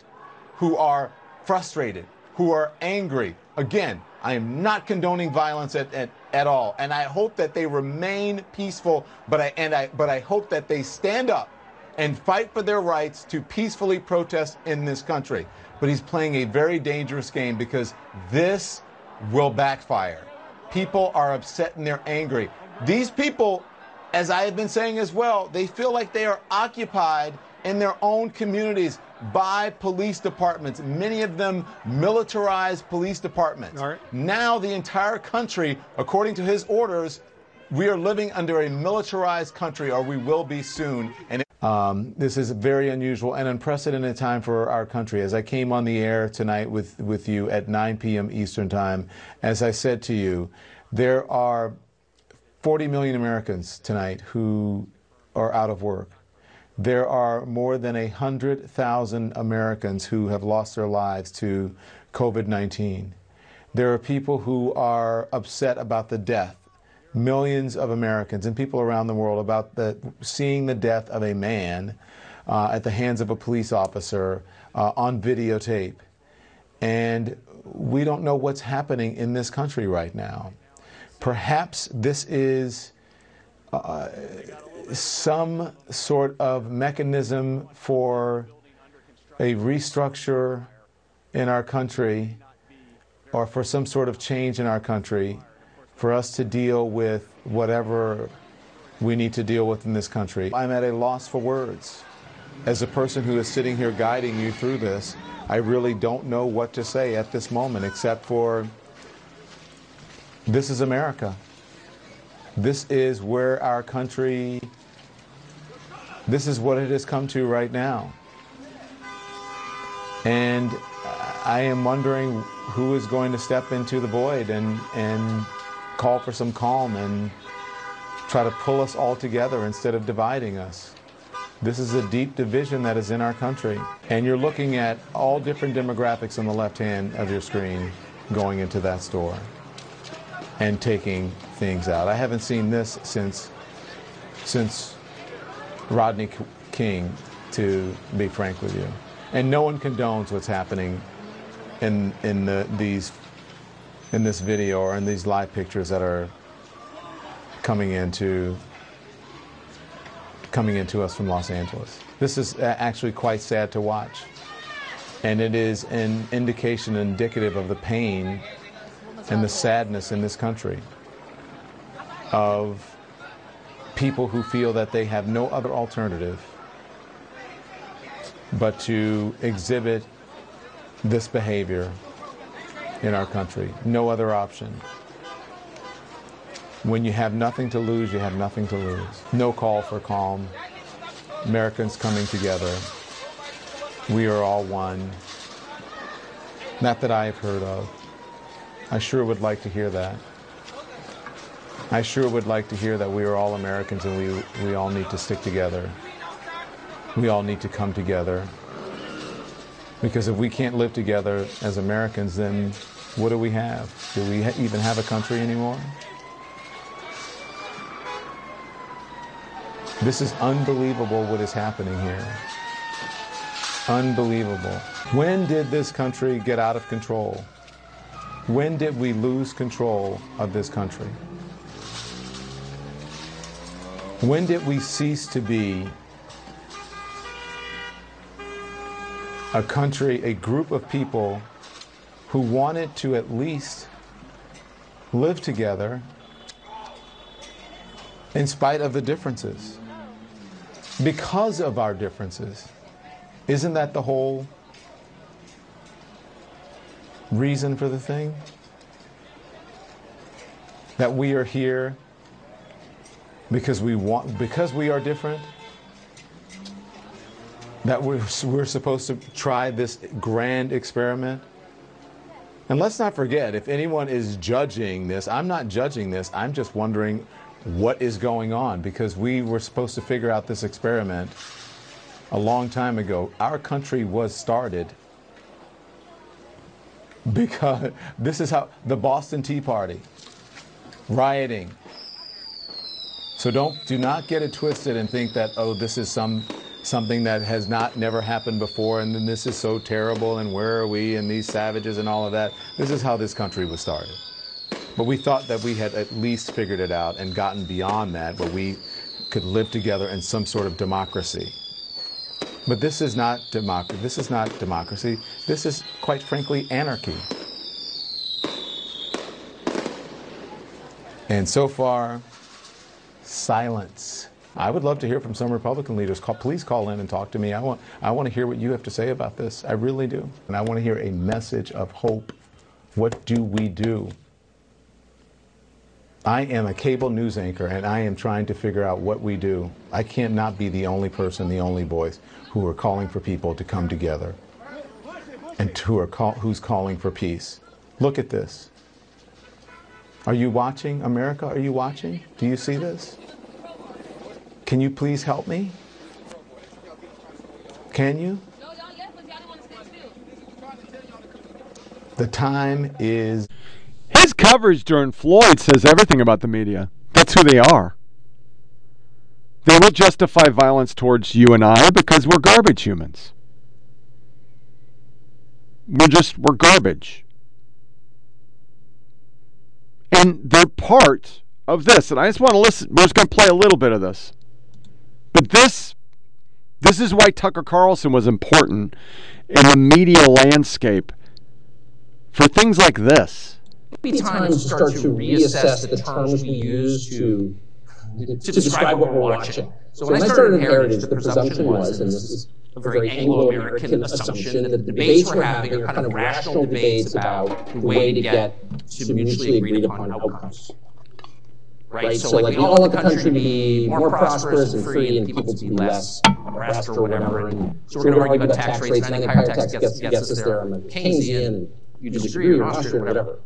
who are frustrated, who are angry. Again, I am not condoning violence at, at, at all, and I hope that they remain peaceful. But I and I but I hope that they stand up and fight for their rights to peacefully protest in this country. But he's playing a very dangerous game because this will backfire. People are upset and they're angry. These people, as I have been saying as well, they feel like they are occupied in their own communities by police departments, many of them militarized police departments. Now, the entire country, according to his orders, we are living under a militarized country, or we will be soon. And um, this is a very unusual and unprecedented time for our country. As I came on the air tonight with, with you at 9 p.m. Eastern Time, as I said to you, there are 40 million Americans tonight who are out of work. There are more than 100,000 Americans who have lost their lives to COVID 19. There are people who are upset about the death millions of Americans and people around the world about the, seeing the death of a man uh, at the hands of a police officer uh, on videotape. And we don't know what's happening in this country right now. perhaps this is uh, some sort of mechanism for a restructure in our country or for some sort of change in our country for us to deal with whatever we need to deal with in this country. I'm at a loss for words. As a person who is sitting here guiding you through this, I really don't know what to say at this moment except for this is America. This is where our country, this is what it has come to right now. And I am wondering who is going to step into the void and, and call for some calm and try to pull us all together instead of dividing us. This is a deep division that is in our country. And you're looking at all different demographics on the left hand of your screen going into that store and taking things out. I haven't seen this since since Rodney King, to be frank with you. And no one condones what's happening in in the, these in this video or in these live pictures that are coming into coming into us from Los Angeles. This is uh, actually quite sad to watch. And it is an indication indicative of the pain and the sadness in this country of people who feel that they have no other alternative but to exhibit this behavior in our country. No other option. When you have nothing to lose, you have nothing to lose. No call for calm. Americans coming together. We are all one. Not that I have heard of. I sure would like to hear that. I sure would like to hear that we are all Americans and we, we all need to stick together. We all need to come together. Because if we can't live together as Americans, then what do we have? Do we ha- even have a country anymore? This is unbelievable what is happening here. Unbelievable. When did this country get out of control? When did we lose control of this country? When did we cease to be a country, a group of people who wanted to at least live together in spite of the differences? Because of our differences. Isn't that the whole reason for the thing? That we are here because we want because we are different? That we're, we're supposed to try this grand experiment? And let's not forget, if anyone is judging this, I'm not judging this, I'm just wondering what is going on because we were supposed to figure out this experiment a long time ago. Our country was started because this is how the Boston Tea Party rioting. So don't do not get it twisted and think that oh this is some something that has not never happened before and then this is so terrible and where are we and these savages and all of that. This is how this country was started. But we thought that we had at least figured it out and gotten beyond that, where we could live together in some sort of democracy. But this is not democracy. This is not democracy. This is, quite frankly, anarchy. And so far, silence. I would love to hear from some Republican leaders. Call, please call in and talk to me. I want, I want to hear what you have to say about this. I really do. And I want to hear a message of hope. What do we do? I am a cable news anchor and I am trying to figure out what we do. I can't not be the only person, the only voice who are calling for people to come together and who are call, who's calling for peace. Look at this. Are you watching, America? Are you watching? Do you see this? Can you please help me? Can you? The time is. His coverage during Floyd says everything about the media. That's who they are. They will justify violence towards you and I because we're garbage humans. We're just, we're garbage. And they're part of this. And I just want to listen. We're just going to play a little bit of this. But this this is why Tucker Carlson was important in the media landscape for things like this. be time to start to reassess the terms we use to to describe what we're watching. So when I started in Heritage, the presumption was, and this is a very Anglo-American assumption, that the debates we're having are kind of rational debates about the way to get to mutually agreed upon outcomes. Right? So like we all want the country to be more prosperous and free and people to be less oppressed or whatever. And so we're going to argue about tax rates and I think higher tax gets, gets us there. I'm a Keynesian and you disagree or Austrian or whatever.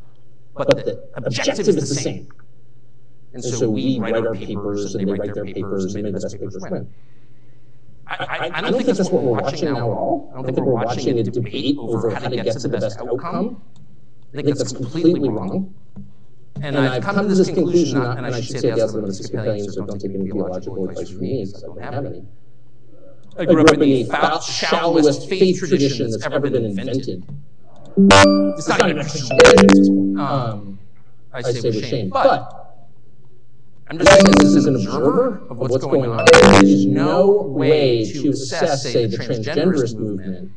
But the objective is the same. And so we write our papers and they write their papers and maybe the best papers win. I, I, I, don't think that's what we're watching now at all. I don't think we're watching a debate over how to get to the best outcome. I think that's completely wrong. And I've come to this conclusion, and I should say the other is Episcopalian, so don't take any theological advice from me, because I don't have any. I grew up in the shallowest faith tradition that's ever been invented. It's not even a Christian. Um, I say with shame. But I'm just saying this as an observer of what's going on. There is no way to assess, say, the transgenderist movement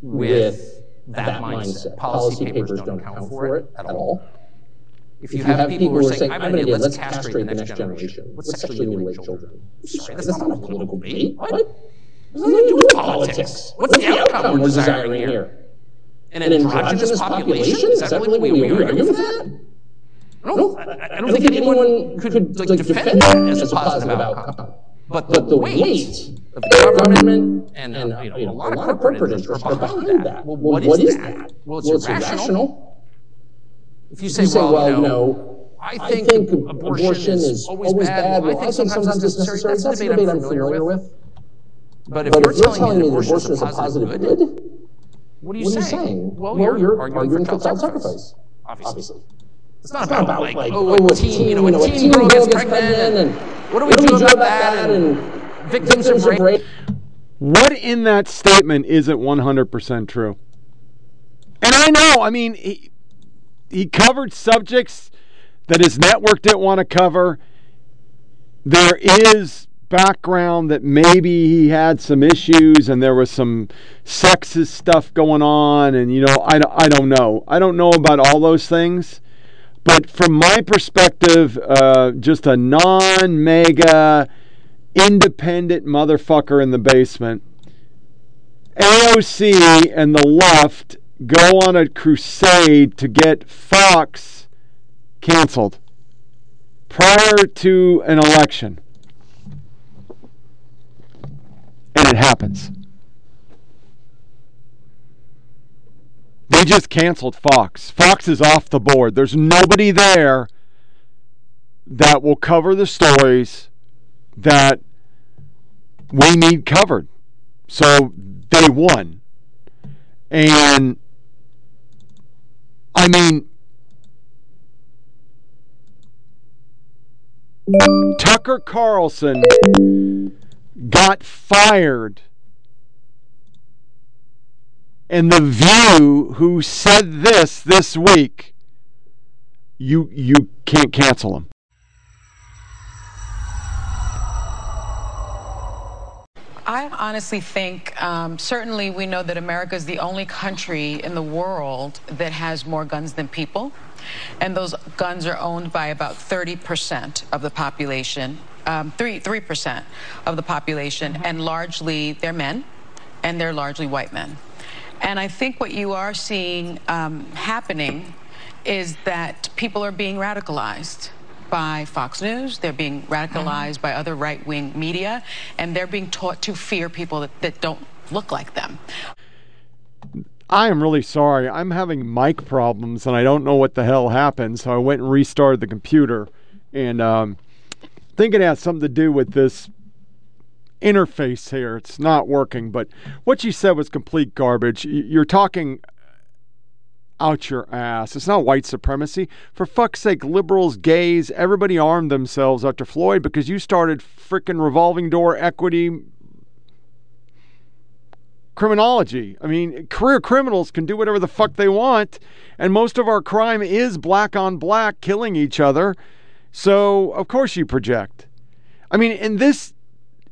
with that mindset. Policy papers don't account for it at all. If you have people who are saying, I have an idea, let's castrate the next generation, let's sexually mutilate children. Sorry, that's not a political debate. What? It has nothing to do with politics. What's the outcome we're desiring here? An androgynous population? Is that really what we argue with that? I don't, I, I don't think anyone could like, defend that as a positive outcome. But the, the weight of the government and, and uh, you know, a lot of corporate interests are behind that. Well, what, what is that? Well, it's, well, it's irrational. If you say, well, well, you know, I think, I think abortion is always bad. Well, I think sometimes it's necessary. That's a debate I'm familiar with. But if, but you're, if you're telling me that abortion is a positive good, what are you, what saying? saying? Well, well, you're arguing for child sacrifice, obviously. It's not, it's about, not about like, like, oh, oh a teen, you know, a teen girl gets pregnant, and what do we, do, about that, and victims of rape. What in that statement isn't 100% true? And I know, I mean, he, covered subjects that his network didn't want to cover. There is background that maybe he had some issues and there was some sexist stuff going on and you know I, I don't know i don't know about all those things but from my perspective uh, just a non-mega independent motherfucker in the basement aoc and the left go on a crusade to get fox canceled prior to an election and it happens. They just canceled Fox. Fox is off the board. There's nobody there that will cover the stories that we need covered. So they won. And I mean, Tucker Carlson got fired. And the View, who said this this week, you you can't cancel him. I honestly think, um, certainly, we know that America is the only country in the world that has more guns than people. And those guns are owned by about 30% of the population um, three three percent of the population, mm-hmm. and largely they're men, and they're largely white men. And I think what you are seeing um, happening is that people are being radicalized by Fox News, they're being radicalized mm-hmm. by other right wing media, and they're being taught to fear people that, that don't look like them. I am really sorry. I'm having mic problems and I don't know what the hell happened. So I went and restarted the computer. And um, think it has something to do with this interface here. It's not working, but what you said was complete garbage. You're talking out your ass. It's not white supremacy. For fuck's sake, liberals, gays, everybody armed themselves after Floyd because you started freaking revolving door equity criminology. I mean, career criminals can do whatever the fuck they want, and most of our crime is black on black killing each other. So, of course, you project. I mean, in this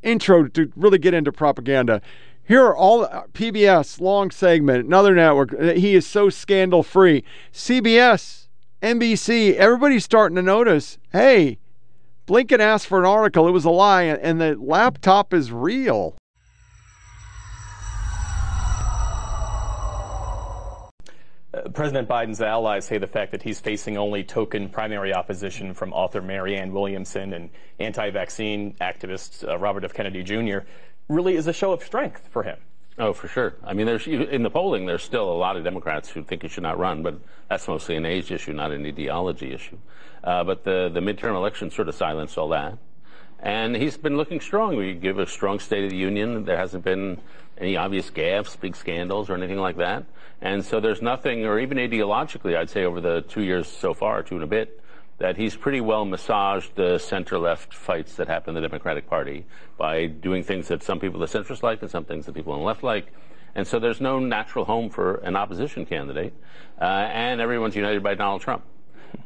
intro to really get into propaganda, here are all uh, PBS, long segment, another network. uh, He is so scandal free. CBS, NBC, everybody's starting to notice hey, Blinken asked for an article, it was a lie, and the laptop is real. Uh, President Biden's allies say the fact that he's facing only token primary opposition from author Marianne Williamson and anti-vaccine activist uh, Robert F. Kennedy Jr. really is a show of strength for him. Oh, for sure. I mean, there's in the polling, there's still a lot of Democrats who think he should not run, but that's mostly an age issue, not an ideology issue. Uh, but the the midterm election sort of silenced all that, and he's been looking strong. We give a strong State of the Union. There hasn't been any obvious gaffes, big scandals, or anything like that. And so there's nothing, or even ideologically, I'd say over the two years so far, two and a bit, that he's pretty well massaged the center-left fights that happen in the Democratic Party by doing things that some people, the centrists like, and some things that people on the left like. And so there's no natural home for an opposition candidate, uh, and everyone's united by Donald Trump.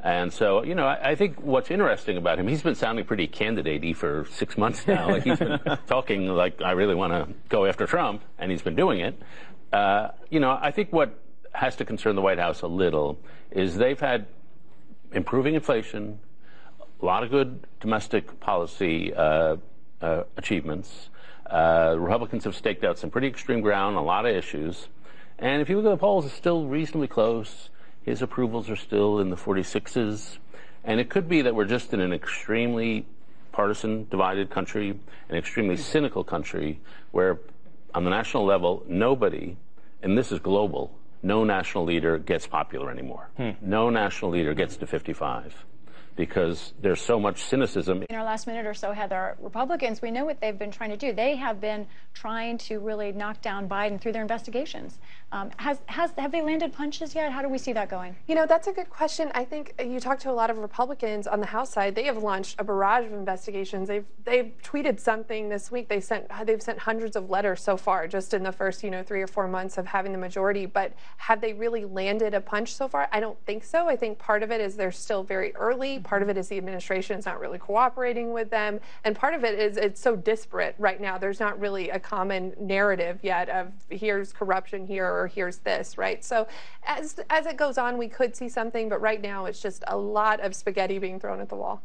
And so, you know, I, I think what's interesting about him, he's been sounding pretty candidate-y for six months now. Like he's been talking like, I really want to go after Trump, and he's been doing it. Uh, you know, I think what has to concern the White House a little is they've had improving inflation, a lot of good domestic policy uh, uh, achievements. Uh, Republicans have staked out some pretty extreme ground on a lot of issues. And if you look at the polls, it's still reasonably close. His approvals are still in the 46s. And it could be that we're just in an extremely partisan, divided country, an extremely cynical country where, on the national level, nobody, and this is global, no national leader gets popular anymore. Hmm. No national leader gets to 55 because there's so much cynicism. In our last minute or so, Heather, Republicans, we know what they've been trying to do. They have been trying to really knock down Biden through their investigations. Um, has, has, have they landed punches yet? How do we see that going? You know, that's a good question. I think you talk to a lot of Republicans on the House side. They have launched a barrage of investigations. They've they've tweeted something this week. They sent they've sent hundreds of letters so far, just in the first you know three or four months of having the majority. But have they really landed a punch so far? I don't think so. I think part of it is they're still very early. Part of it is the administration is not really cooperating with them, and part of it is it's so disparate right now. There's not really a common narrative yet of here's corruption here or here's this, right? So as as it goes on, we could see something, but right now it's just a lot of spaghetti being thrown at the wall.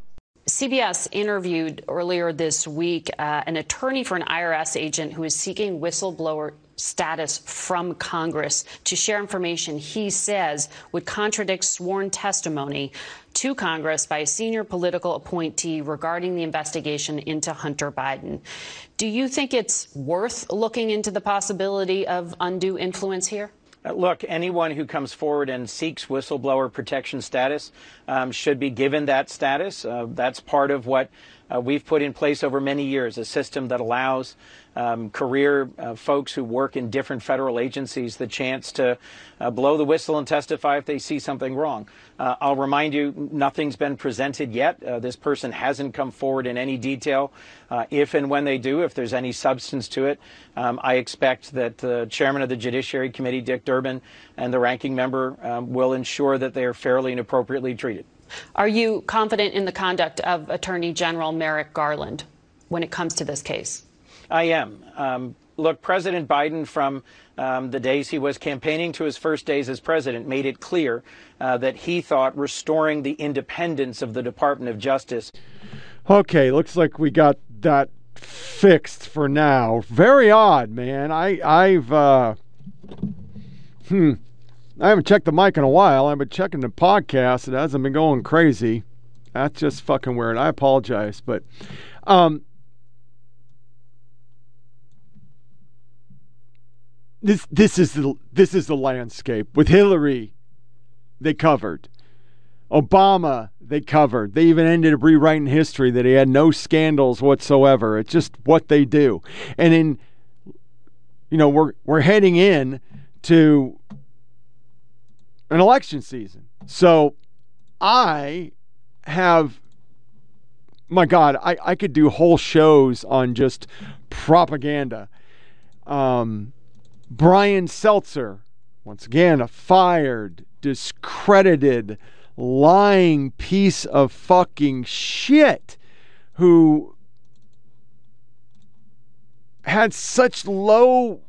CBS interviewed earlier this week uh, an attorney for an IRS agent who is seeking whistleblower status from Congress to share information he says would contradict sworn testimony to Congress by a senior political appointee regarding the investigation into Hunter Biden. Do you think it's worth looking into the possibility of undue influence here? Uh, Look, anyone who comes forward and seeks whistleblower protection status um, should be given that status. Uh, that's part of what uh, we've put in place over many years, a system that allows um, career uh, folks who work in different federal agencies the chance to uh, blow the whistle and testify if they see something wrong. Uh, I'll remind you, nothing's been presented yet. Uh, this person hasn't come forward in any detail. Uh, if and when they do, if there's any substance to it, um, I expect that the chairman of the Judiciary Committee, Dick Durbin, and the ranking member um, will ensure that they are fairly and appropriately treated. Are you confident in the conduct of Attorney General Merrick Garland when it comes to this case? I am. Um, look, President Biden, from um, the days he was campaigning to his first days as president, made it clear uh, that he thought restoring the independence of the Department of Justice. Okay, looks like we got that fixed for now. Very odd, man. I I've uh hmm. I haven't checked the mic in a while. I've been checking the podcast. It hasn't been going crazy. That's just fucking weird. I apologize, but um this this is the this is the landscape with Hillary they covered Obama they covered they even ended up rewriting history that he had no scandals whatsoever it's just what they do and in you know we're we're heading in to an election season. So I have my god I I could do whole shows on just propaganda. Um Brian Stelter, once again, a fired, discredited, lying piece of fucking shit who had such low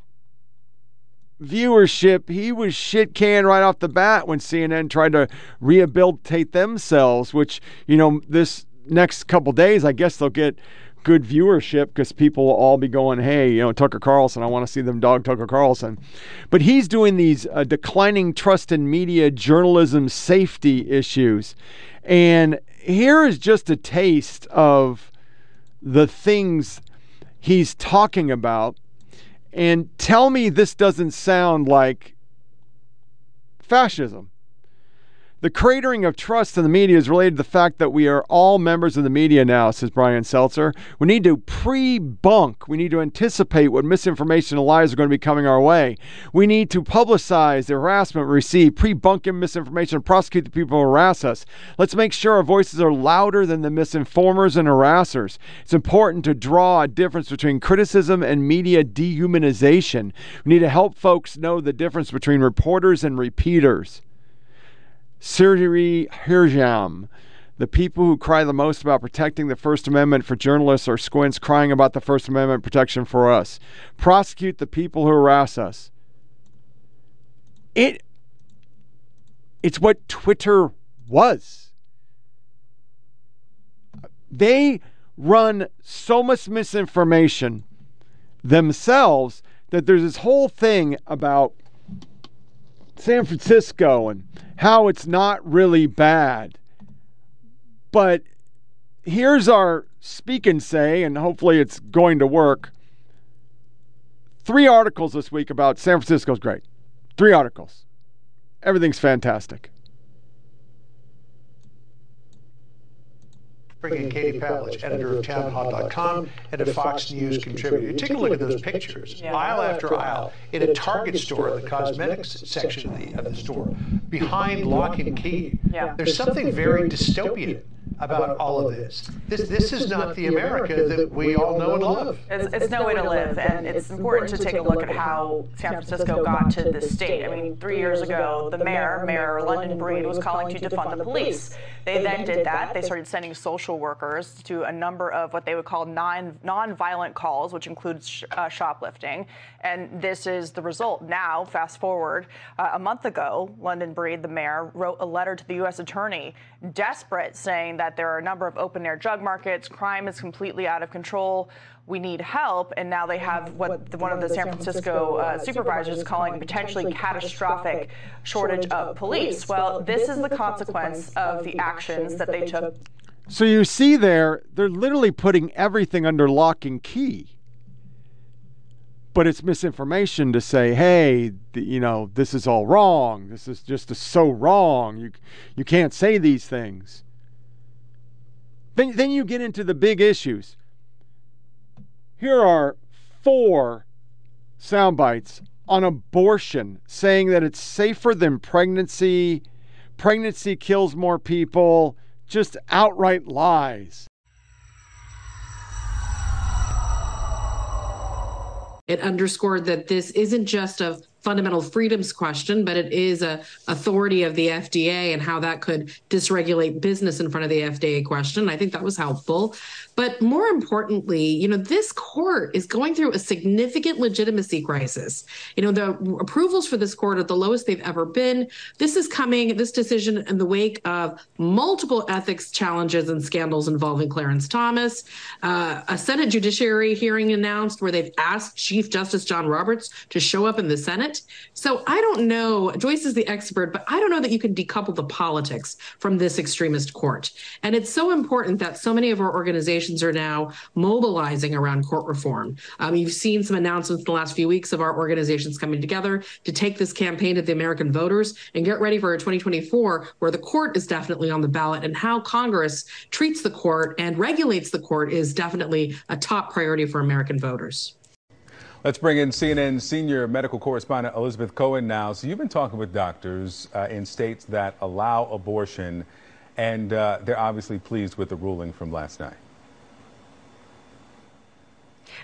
viewership. He was shit canned right off the bat when CNN tried to rehabilitate themselves, which, you know, this next couple days, I guess they'll get good viewership because people will all be going, hey, you know, Tucker Carlson, I want to see them dog Tucker Carlson. But he's doing these uh, declining trust in media journalism safety issues. And here is just a taste of the things he's talking about and tell me this doesn't sound like fascism. The cratering of trust in the media is related to the fact that we are all members of the media now, says Brian Stelter. We need to pre bunk. We need to anticipate what misinformation and lies are going to be coming our way. We need to publicize the harassment we receive, pre bunk misinformation, and prosecute the people who harass us. Let's make sure our voices are louder than the misinformers and harassers. It's important to draw a difference between criticism and media dehumanization. We need to help folks know the difference between reporters and repeaters. Siri Hirjam. The people who cry the most about protecting the First Amendment for journalists are squints crying about the First Amendment protection for us. Prosecute the people who harass us. It it's what Twitter was. They run so much misinformation themselves that there's this whole thing about San Francisco and how it's not really bad. But here's our speak and say, and hopefully it's going to work. Three articles this week about San Francisco's great. Three articles. Everything's fantastic. Bring in Katie Pavlich, editor of townhall.com and a Fox News contributor. Take a look at those pictures, yeah. aisle after aisle, in a Target store, the cosmetics section of the, of the store, behind lock and key. Yeah. There's something very dystopian about all of this. This this is not the America that we all know and love. It's, it's no way to live, and it's important to take a look at how San Francisco got to this state. I mean, three years ago, the mayor, Mayor London Breed, was calling to defund the police. They then did that. They started sending social workers to a number of what they would call non non-violent calls, which includes sh- uh, shoplifting. And this is the result. Now, fast forward, uh, a month ago, London Breed, the mayor, wrote a letter to the U.S. attorney, desperate, saying that there are a number of open air drug markets, crime is completely out of control. We need help, and now they have what the, one of the San Francisco uh, supervisors calling potentially catastrophic shortage of police. Well, this is the consequence of the actions that they took. So you see there, they're literally putting everything under lock and key but it's misinformation to say, hey, you know, this is all wrong. This is just so wrong. You you can't say these things. Then then you get into the big issues. Here are four sound bites on abortion saying that it's safer than pregnancy. Pregnancy kills more people. Just outright lies. It underscored that this isn't just a fundamental freedoms question, but it is a authority of the FDA and how that could dysregulate business in front of the FDA question. I think that was helpful. But more importantly, you know, this court is going through a significant legitimacy crisis. You know, the approvals for this court are the lowest they've ever been. This is coming, this decision in the wake of multiple ethics challenges and scandals involving Clarence Thomas, uh, a Senate judiciary hearing announced where they've asked Chief Justice John Roberts to show up in the Senate. So I don't know, Joyce is the expert, but I don't know that you can decouple the politics from this extremist court. And it's so important that so many of our organizations organizations are now mobilizing around court reform. Um, you've seen some announcements in the last few weeks of our organizations coming together to take this campaign to the American voters and get ready for 2024, where the court is definitely on the ballot and how Congress treats the court and regulates the court is definitely a top priority for American voters. Let's bring in CNN senior medical correspondent Elizabeth Cohen now. So, you've been talking with doctors uh, in states that allow abortion, and uh, they're obviously pleased with the ruling from last night.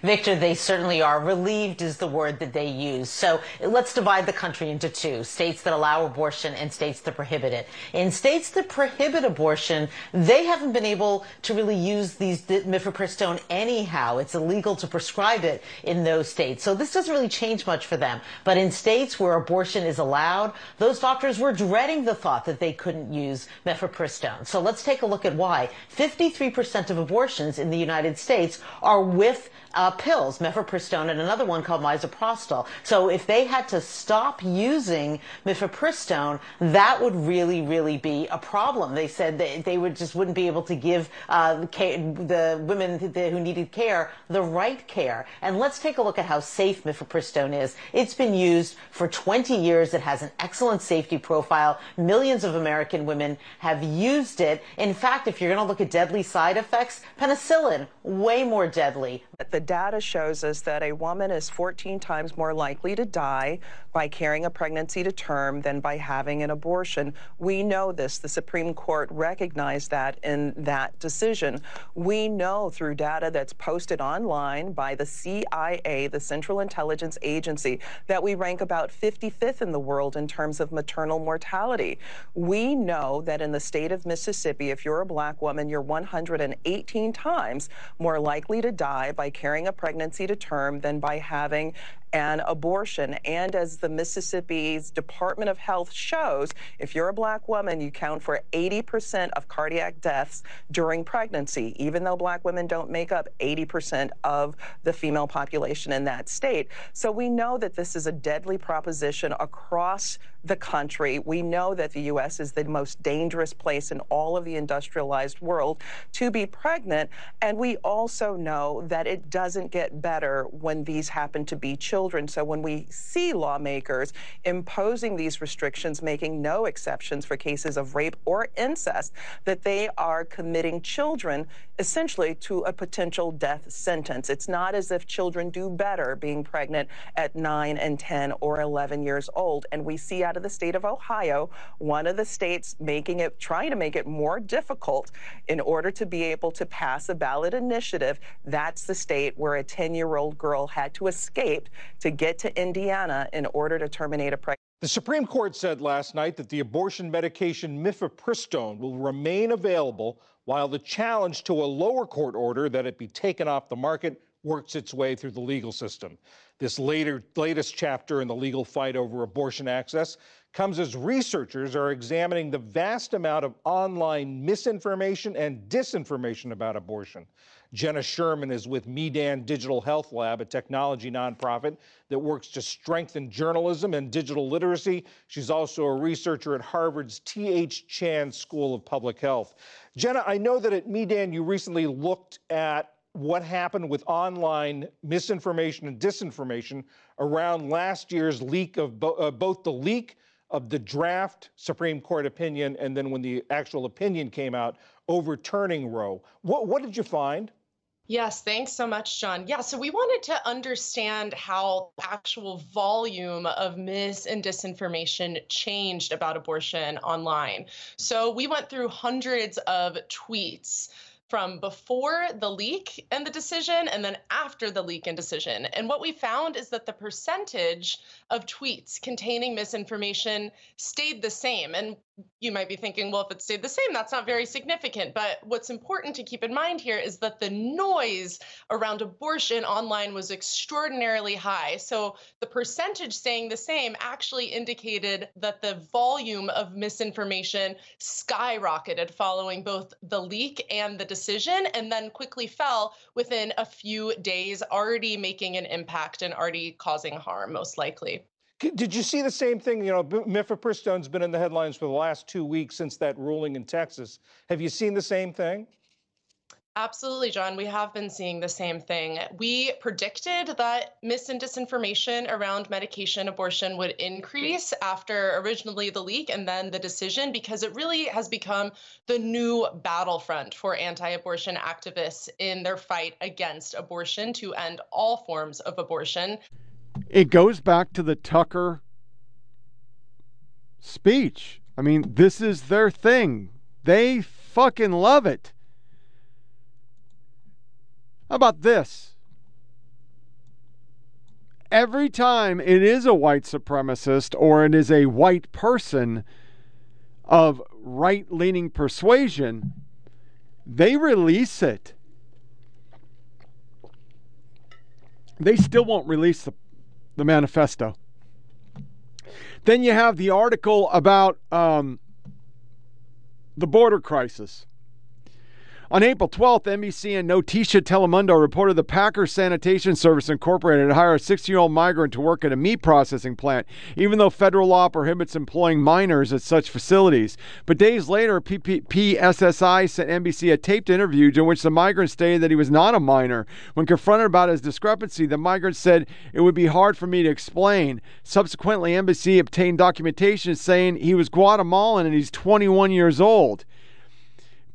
Victor, they certainly are. Relieved is the word that they use. So let's divide the country into two states that allow abortion and states that prohibit it. In states that prohibit abortion, they haven't been able to really use these mifepristone anyhow. It's illegal to prescribe it in those states. So this doesn't really change much for them. But in states where abortion is allowed, those doctors were dreading the thought that they couldn't use mifepristone. So let's take a look at why. 53% of abortions in the United States are with uh, pills, mifepristone, and another one called misoprostol. So if they had to stop using mifepristone, that would really, really be a problem. They said they, they would just wouldn't be able to give uh, the, women who needed care the right care. And let's take a look at how safe mifepristone is. It's been used for 20 years. It has an excellent safety profile. Millions of American women have used it. In fact, if you're going to look at deadly side effects, penicillin, way more deadly. The data shows us that a woman is 14 times more likely to die by carrying a pregnancy to term than by having an abortion. We know this. The Supreme Court recognized that in that decision. We know through data that's posted online by the CIA, the Central Intelligence Agency, that we rank about 55th in the world in terms of maternal mortality. We know that in the state of Mississippi, if you're a black woman, you're 118 times more likely to die by carrying a pregnancy to term than by having an abortion. And as the Mississippi's Department of Health shows, if you're a black woman, you count for 80% of cardiac deaths during pregnancy, even though black women don't make up 80% of the female population in that state. So we know that this is a deadly proposition across the country. We know that the U.S. is the most dangerous place in all of the industrialized world to be pregnant. And we also know that it doesn't get better when these happen to be children. So when we see lawmakers imposing these restrictions, making no exceptions for cases of rape or incest, that they are committing children essentially to a potential death sentence. It's not as if children do better being pregnant at 9 and 10 or 11 years old. And we see out of the state of Ohio, one of the states making it, trying to make it more difficult in order to be able to pass a ballot initiative. That's the state where a 10 year old girl had to escape to get to Indiana in order to terminate a pregnancy. The Supreme Court said last night that the abortion medication mifepristone will remain available while the challenge to a lower court order that it be taken off the market works its way through the legal system. This later, latest chapter in the legal fight over abortion access comes as researchers are examining the vast amount of online misinformation and disinformation about abortion. Jenna Sherman is with Meedan Digital Health Lab, a technology nonprofit that works to strengthen journalism and digital literacy. She's also a researcher at Harvard's T.H. Chan School of Public Health. Jenna, I know that at Meedan you recently looked at what happened with online misinformation and disinformation around last year's leak of bo- uh, both the leak of the draft Supreme Court opinion and then when the actual opinion came out overturning Roe. What, what did you find? Yes, thanks so much, John. Yeah, so we wanted to understand how actual volume of mis and disinformation changed about abortion online. So we went through hundreds of tweets from before the leak and the decision and then after the leak and decision. And what we found is that the percentage of tweets containing misinformation stayed the same. And you might be thinking, well, if it stayed the same, that's not very significant. But what's important to keep in mind here is that the noise around abortion online was extraordinarily high. So the percentage staying the same actually indicated that the volume of misinformation skyrocketed following both the leak and the decision, and then quickly fell within a few days, already making an impact and already causing harm, most likely. Did you see the same thing? You know, mifepristone's been in the headlines for the last two weeks since that ruling in Texas. Have you seen the same thing? Absolutely, John. We have been seeing the same thing. We predicted that mis and disinformation around medication abortion would increase after originally the leak and then the decision because it really has become the new battlefront for anti abortion activists in their fight against abortion to end all forms of abortion. It goes back to the Tucker speech. I mean, this is their thing. They fucking love it. How about this? every time it is a white supremacist or it is a white person of right leaning persuasion, they release it. They still won't release the, the manifesto. Then you have the article about um, the border crisis. On April 12th, NBC and Noticia Telemundo reported the Packers Sanitation Service Incorporated hired a 60 year old migrant to work at a meat processing plant, even though federal law prohibits employing minors at such facilities. But days later, PSSI sent NBC a taped interview in which the migrant stated that he was not a minor. When confronted about his discrepancy, the migrant said, It would be hard for me to explain. Subsequently, NBC obtained documentation saying he was Guatemalan and he's 21 years old.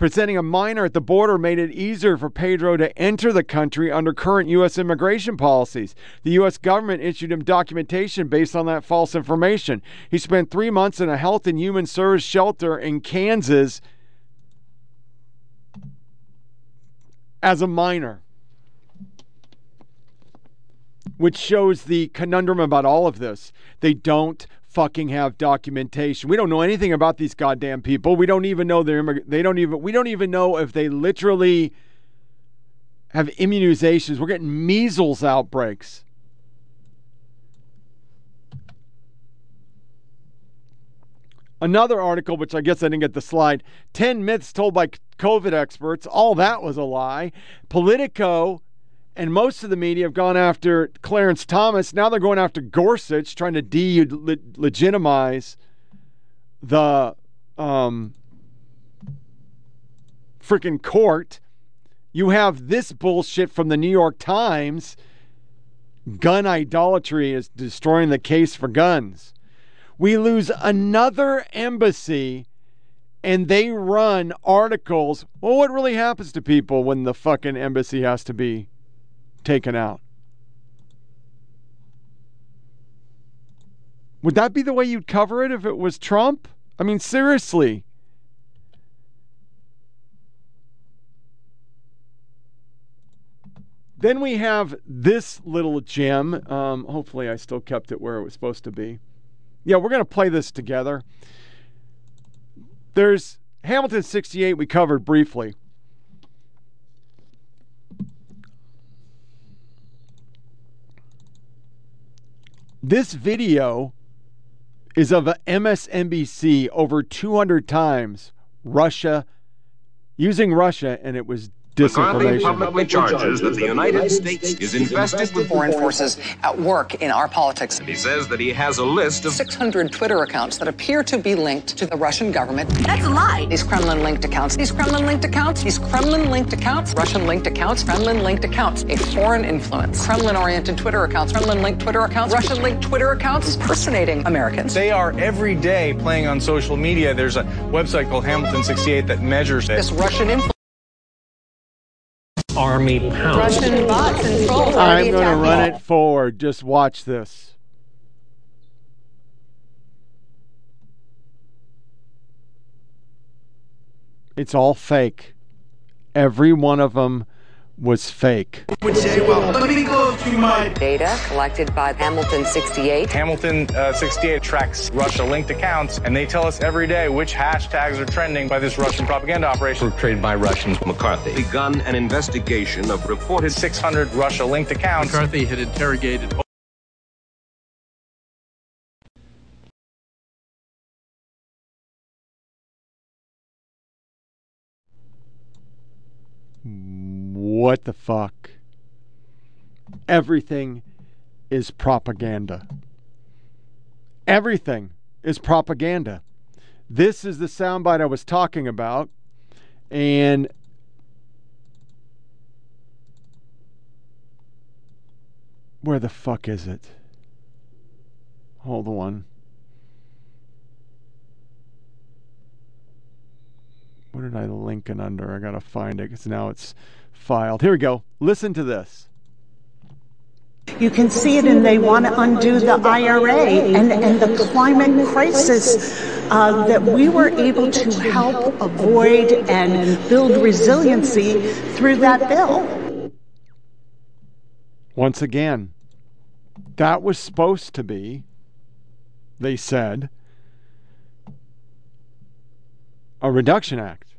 Presenting a minor at the border made it easier for Pedro to enter the country under current U.S. immigration policies. The U.S. government issued him documentation based on that false information. He spent three months in a health and human service shelter in Kansas as a minor, which shows the conundrum about all of this. They don't fucking have documentation. We don't know anything about these goddamn people. We don't even know their they don't even we don't even know if they literally have immunizations. We're getting measles outbreaks. Another article, which I guess I didn't get the slide 10 myths told by COVID experts. All that was a lie. Politico and most of the media have gone after Clarence Thomas. Now they're going after Gorsuch, trying to de legitimize the um, freaking court. You have this bullshit from the New York Times. Gun idolatry is destroying the case for guns. We lose another embassy and they run articles. Well, what really happens to people when the fucking embassy has to be taken out. Would that be the way you'd cover it if it was Trump? I mean, seriously. Then we have this little gem. Um, hopefully, I still kept it where it was supposed to be. Yeah, we're going to play this together. There's Hamilton 68, we covered briefly. This video is of MSNBC over 200 times Russia using Russia, and it was disinformation. publicly charges that the United States is invested with foreign forces at work in our politics. And He says that he has a list of 600 Twitter accounts that appear to be linked to the Russian government. That's a lie. These Kremlin linked accounts, these Kremlin linked accounts, these Kremlin linked accounts, Russian linked accounts, Kremlin linked accounts, a foreign influence, Kremlin oriented Twitter accounts, Kremlin linked Twitter accounts, Russian linked Twitter accounts impersonating Americans. They are every day playing on social media. There's a website called Hamilton 68 that measures this Russian influence army pound. Russian bots and trolls I'm going to run it forward. Just watch this. It's all fake. Every one of them was fake. Would say, well, let me go through my data collected by Hamilton 68. Hamilton uh, 68 tracks Russia linked accounts, and they tell us every day which hashtags are trending by this Russian propaganda operation. Portrayed by Russians. McCarthy begun an investigation of reported 600 Russia linked accounts. McCarthy had interrogated. What the fuck? Everything is propaganda. Everything is propaganda. This is the soundbite I was talking about. And where the fuck is it? Hold on. What did I link it under? I gotta find it because now it's filed. Here we go. Listen to this. You can see it, and they want to undo the IRA and, and the climate crisis uh, that we were able to help avoid and build resiliency through that bill. Once again, that was supposed to be, they said, a reduction act.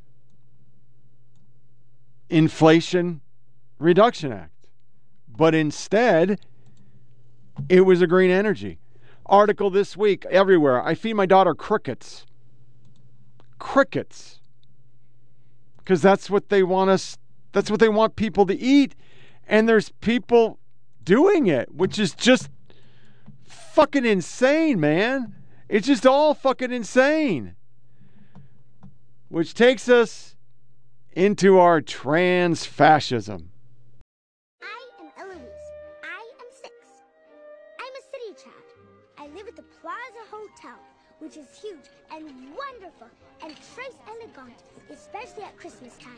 Inflation Reduction Act. But instead, it was a green energy. Article this week everywhere. I feed my daughter crickets. Crickets. Because that's what they want us, that's what they want people to eat. And there's people doing it, which is just fucking insane, man. It's just all fucking insane. Which takes us into our trans fascism. I am Eloise. I am six. I'm a city child. I live at the Plaza Hotel, which is huge and wonderful and très elegant, especially at Christmas time.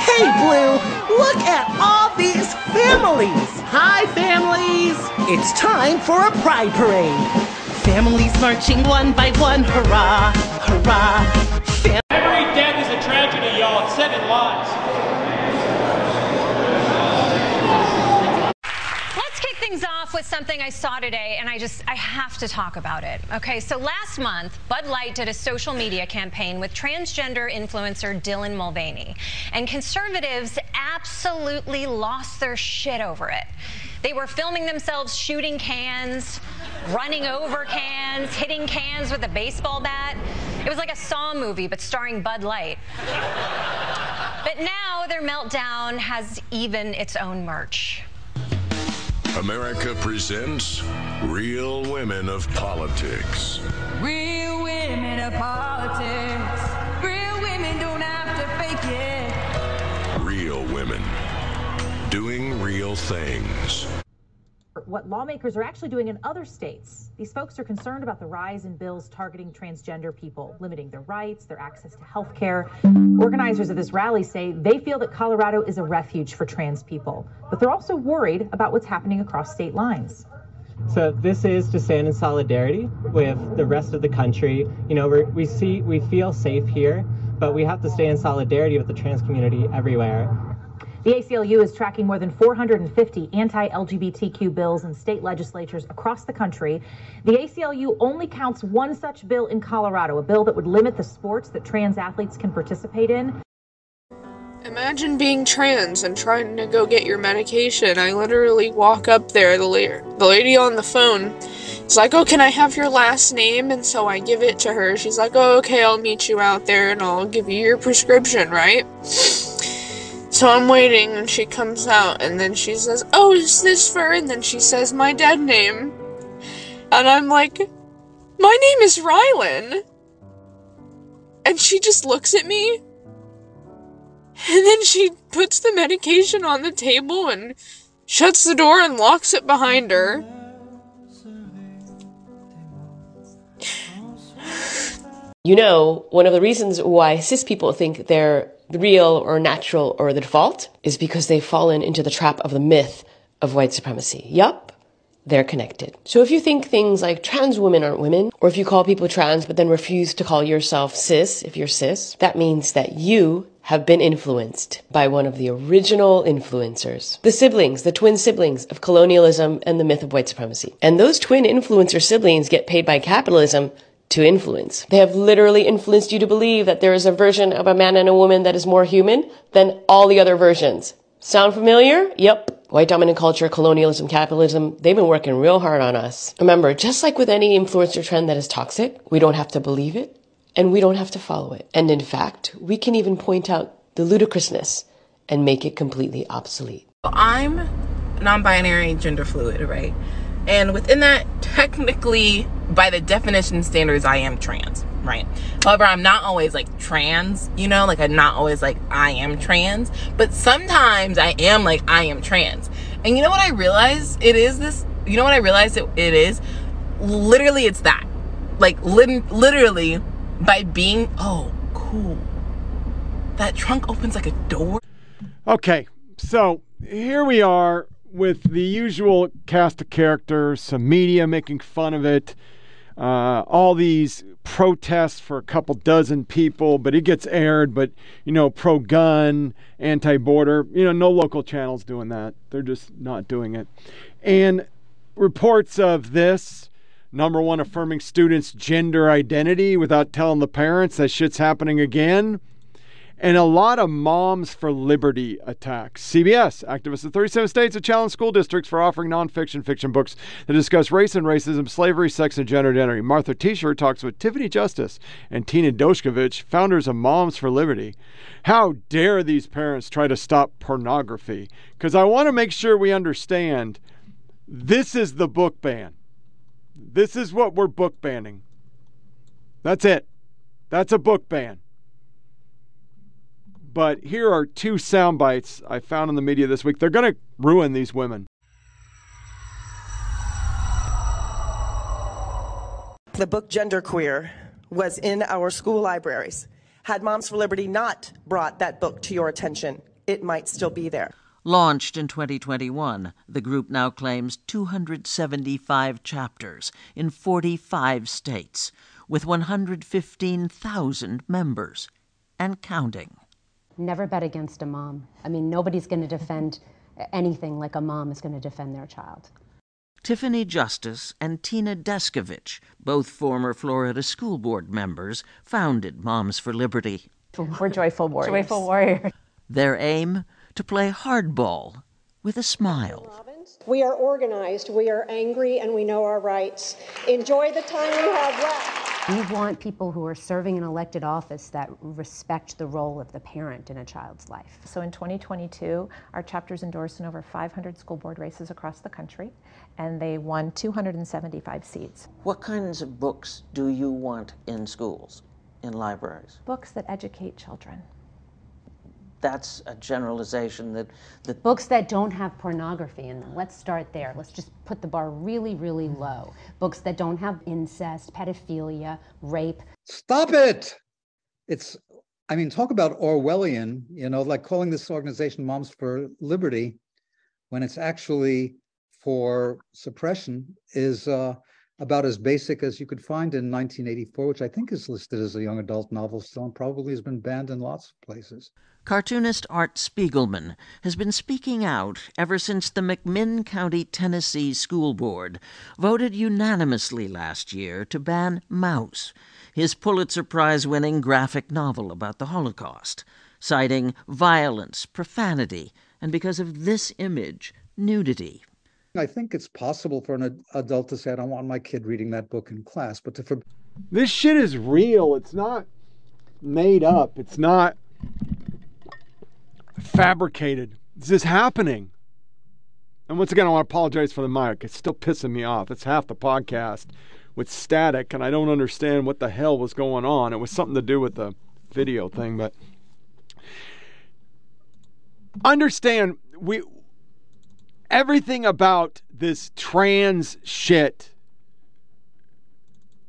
Hey, Blue, look at all these families. Hi, families. It's time for a pride parade. Families marching one by one, hurrah, hurrah. Fam- Every death is a tragedy, y'all. Seven lives. Things off with something I saw today, and I just I have to talk about it. Okay, so last month, Bud Light did a social media campaign with transgender influencer Dylan Mulvaney, and conservatives absolutely lost their shit over it. They were filming themselves shooting cans, running over cans, hitting cans with a baseball bat. It was like a Saw movie, but starring Bud Light. But now their meltdown has even its own merch. America presents Real Women of Politics. Real women of politics. Real women don't have to fake it. Real women doing real things. What lawmakers are actually doing in other states. These folks are concerned about the rise in bills targeting transgender people, limiting their rights, their access to health care. Organizers of this rally say they feel that Colorado is a refuge for trans people, but they're also worried about what's happening across state lines. So this is to stand in solidarity with the rest of the country. You know, we see, we feel safe here, but we have to stay in solidarity with the trans community everywhere. The ACLU is tracking more than 450 anti LGBTQ bills in state legislatures across the country. The ACLU only counts one such bill in Colorado, a bill that would limit the sports that trans athletes can participate in. Imagine being trans and trying to go get your medication. I literally walk up there, the, la- the lady on the phone is like, Oh, can I have your last name? And so I give it to her. She's like, Oh, okay, I'll meet you out there and I'll give you your prescription, right? So I'm waiting and she comes out and then she says, Oh, is this for? And then she says my dead name. And I'm like, My name is Rylan. And she just looks at me. And then she puts the medication on the table and shuts the door and locks it behind her. You know, one of the reasons why cis people think they're real or natural or the default is because they've fallen into the trap of the myth of white supremacy. Yup, they're connected. So if you think things like trans women aren't women, or if you call people trans but then refuse to call yourself cis if you're cis, that means that you have been influenced by one of the original influencers. The siblings, the twin siblings of colonialism and the myth of white supremacy. And those twin influencer siblings get paid by capitalism to influence. They have literally influenced you to believe that there is a version of a man and a woman that is more human than all the other versions. Sound familiar? Yep. White dominant culture, colonialism, capitalism, they've been working real hard on us. Remember, just like with any influencer trend that is toxic, we don't have to believe it and we don't have to follow it. And in fact, we can even point out the ludicrousness and make it completely obsolete. I'm non-binary gender fluid, right? And within that, technically, by the definition standards, I am trans, right? However, I'm not always like trans, you know, like I'm not always like I am trans, but sometimes I am like I am trans. And you know what I realize it is this, you know what I realize it, it is? Literally, it's that. Like, lit- literally, by being, oh, cool. That trunk opens like a door. Okay, so here we are with the usual cast of characters, some media making fun of it. uh, all these protests for a couple dozen people, but it gets aired. But you know, pro-gun, anti-border. You know, no local channels doing that. They're just not doing it. And reports of this number one affirming students' gender identity without telling the parents that shit's happening again and a lot of Moms for Liberty attacks. CBS, activists in 37 states have challenged school districts for offering nonfiction fiction books that discuss race and racism, slavery, sex, and gender identity. Martha T-shirt talks with Tiffany Justice and Tina Descovich, founders of Moms for Liberty. How dare these parents try to stop pornography? Because I want to make sure we understand this is the book ban. This is what we're book banning. That's it. That's a book ban. But here are two sound bites I found in the media this week. They're going to ruin these women. The book Genderqueer was in our school libraries. Had Moms for Liberty not brought that book to your attention, it might still be there. Launched in 2021, the group now claims 275 chapters in 45 states, with 115,000 members and counting. Never bet against a mom. I mean, nobody's going to defend anything like a mom is going to defend their child. Tiffany Justice and Tina Descovich, both former Florida School Board members, founded Moms for Liberty. We're joyful warriors. Joyful warriors. Their aim to play hardball with a smile. We are organized, we are angry, and we know our rights. Enjoy the time we have left. We want people who are serving an elected office that respect the role of the parent in a child's life. So in 2022, our chapters endorsed in over 500 school board races across the country, and they won 275 seats. What kinds of books do you want in schools, in libraries? Books that educate children. That's a generalization that, that Books that don't have pornography in them. Let's start there. Let's just put the bar really, really low. Books that don't have incest, pedophilia, rape. Stop it! It's, I mean, talk about Orwellian, you know, like calling this organization Moms for Liberty when it's actually for suppression is uh, about as basic as you could find in 1984, which I think is listed as a young adult novel still and probably has been banned in lots of places. Cartoonist Art Spiegelman has been speaking out ever since the McMinn County, Tennessee School Board voted unanimously last year to ban Maus, his Pulitzer Prize winning graphic novel about the Holocaust, citing violence, profanity, and because of this image, nudity. I think it's possible for an ad- adult to say, I don't want my kid reading that book in class, but to. For- This shit is real. It's not made up. It's not fabricated. This is happening. And once again, I want to apologize for the mic. It's still pissing me off. It's half the podcast with static, and I don't understand what the hell was going on. It was something to do with the video thing, but understand we everything about this trans shit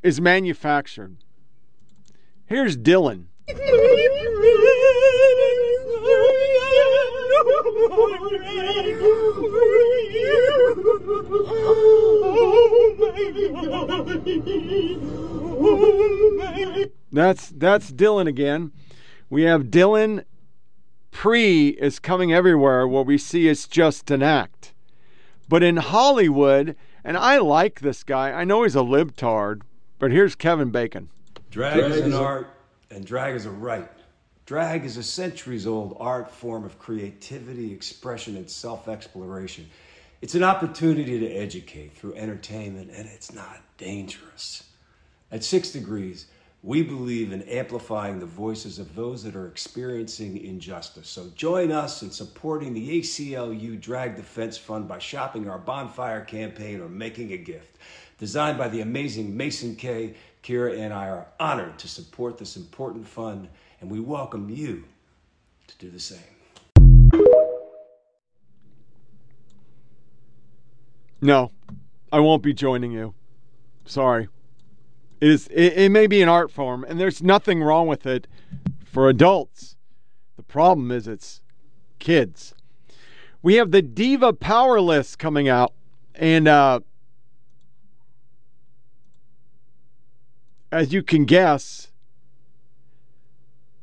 is manufactured. Here's Dylan. That's that's Dylan again. We have Dylan pre is coming everywhere What we see is just an act. But in Hollywood, and I like this guy, I know he's a libtard, but here's Kevin Bacon. Drag, drag is an art, and drag is a right. Drag is a centuries old art form of creativity, expression, and self exploration. It's an opportunity to educate through entertainment, and it's not dangerous. At Six Degrees, we believe in amplifying the voices of those that are experiencing injustice. So join us in supporting the ACLU Drag Defense Fund by shopping our bonfire campaign or making a gift. Designed by the amazing Mason K. Kira and I are honored to support this important fund, and we welcome you to do the same. No, I won't be joining you. Sorry. It is it, it may be an art form and there's nothing wrong with it for adults. The problem is it's kids. We have the Diva Power List coming out and uh as you can guess,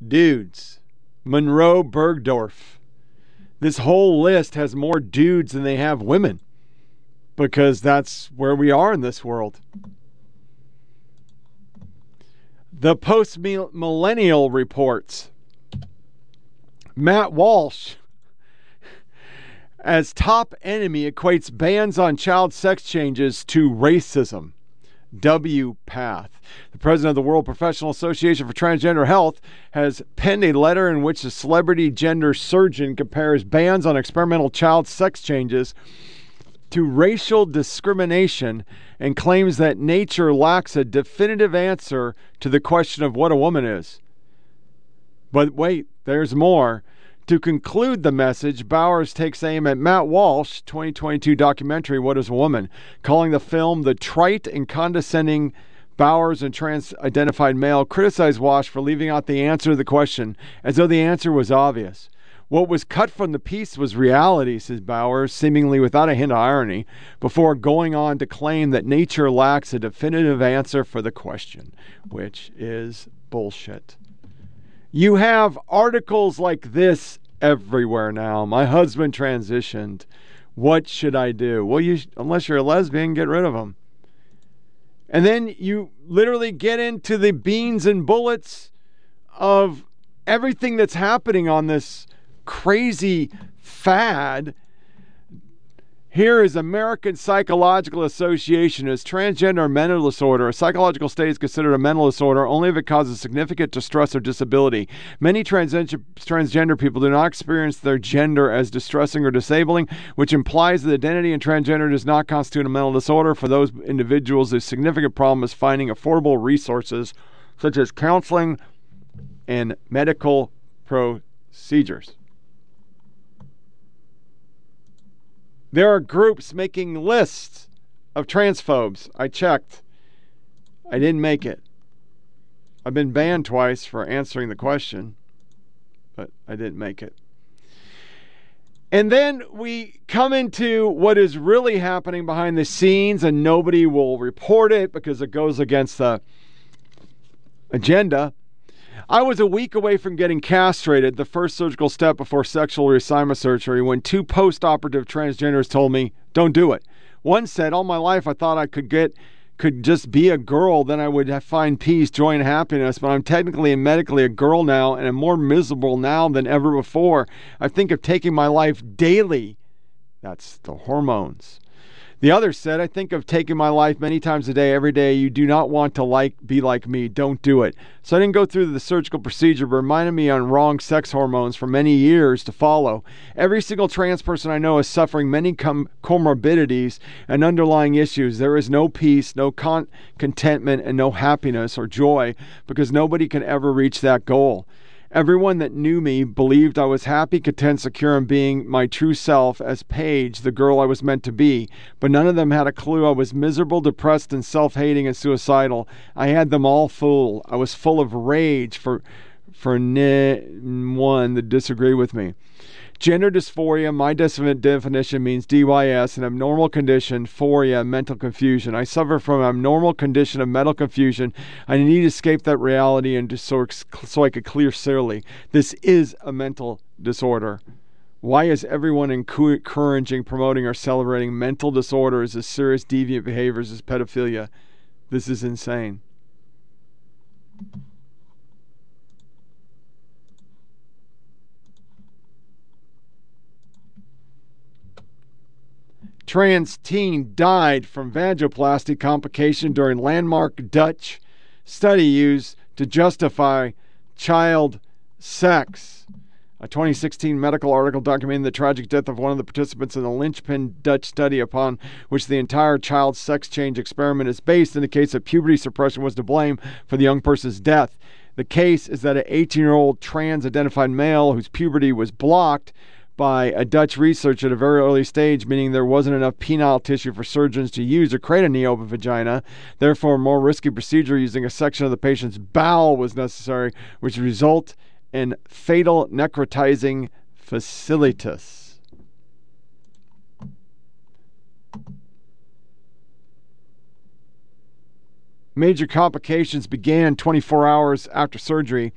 dudes. Monroe Bergdorf. This whole list has more dudes than they have women because that's where we are in this world. The post millennial reports Matt Walsh as top enemy equates bans on child sex changes to racism. W. Path. The president of the World Professional Association for Transgender Health has penned a letter in which the celebrity gender surgeon compares bans on experimental child sex changes to racial discrimination and claims that nature lacks a definitive answer to the question of what a woman is. But wait, there's more. To conclude the message, Bowers takes aim at Matt Walsh 2022 documentary What is a Woman, calling the film the trite and condescending Bowers and trans identified male criticized Walsh for leaving out the answer to the question as though the answer was obvious. What was cut from the piece was reality, says Bowers, seemingly without a hint of irony, before going on to claim that nature lacks a definitive answer for the question, which is bullshit. You have articles like this everywhere now. My husband transitioned. What should I do? Well, you unless you're a lesbian, get rid of them. And then you literally get into the beans and bullets of everything that's happening on this crazy fad here is American Psychological Association as transgender mental disorder. A psychological state is considered a mental disorder only if it causes significant distress or disability. Many transgender, transgender people do not experience their gender as distressing or disabling, which implies that identity in transgender does not constitute a mental disorder. For those individuals, a significant problem is finding affordable resources such as counseling and medical procedures. There are groups making lists of transphobes. I checked. I didn't make it. I've been banned twice for answering the question, but I didn't make it. And then we come into what is really happening behind the scenes, and nobody will report it because it goes against the agenda. I was a week away from getting castrated, the first surgical step before sexual reassignment surgery, when two post operative transgenders told me, don't do it. One said, All my life I thought I could get could just be a girl, then I would find peace, joy, and happiness. But I'm technically and medically a girl now, and I'm more miserable now than ever before. I think of taking my life daily. That's the hormones. The other said, I think of taking my life many times a day, every day. You do not want to like be like me. Don't do it. So I didn't go through the surgical procedure, but reminded me on wrong sex hormones for many years to follow. Every single trans person I know is suffering many com- comorbidities and underlying issues. There is no peace, no con- contentment, and no happiness or joy because nobody can ever reach that goal. Everyone that knew me believed I was happy, content, secure in being my true self as Paige, the girl I was meant to be, but none of them had a clue I was miserable, depressed, and self hating and suicidal. I had them all fooled. I was full of rage for for one that disagree with me. Gender dysphoria, my definition means DYS, an abnormal condition, phoria, mental confusion. I suffer from an abnormal condition of mental confusion. I need to escape that reality and so, so I could clear clearly. This is a mental disorder. Why is everyone encouraging, promoting, or celebrating mental disorders as serious deviant behaviors as pedophilia? This is insane. Trans teen died from vaginoplasty complication during landmark Dutch study used to justify child sex. A 2016 medical article documenting the tragic death of one of the participants in the linchpin Dutch study upon which the entire child sex change experiment is based indicates that puberty suppression was to blame for the young person's death. The case is that an 18 year old trans identified male whose puberty was blocked by a Dutch researcher at a very early stage, meaning there wasn't enough penile tissue for surgeons to use to create a neopen vagina. Therefore, a more risky procedure using a section of the patient's bowel was necessary, which would result in fatal necrotizing fasciitis. Major complications began 24 hours after surgery,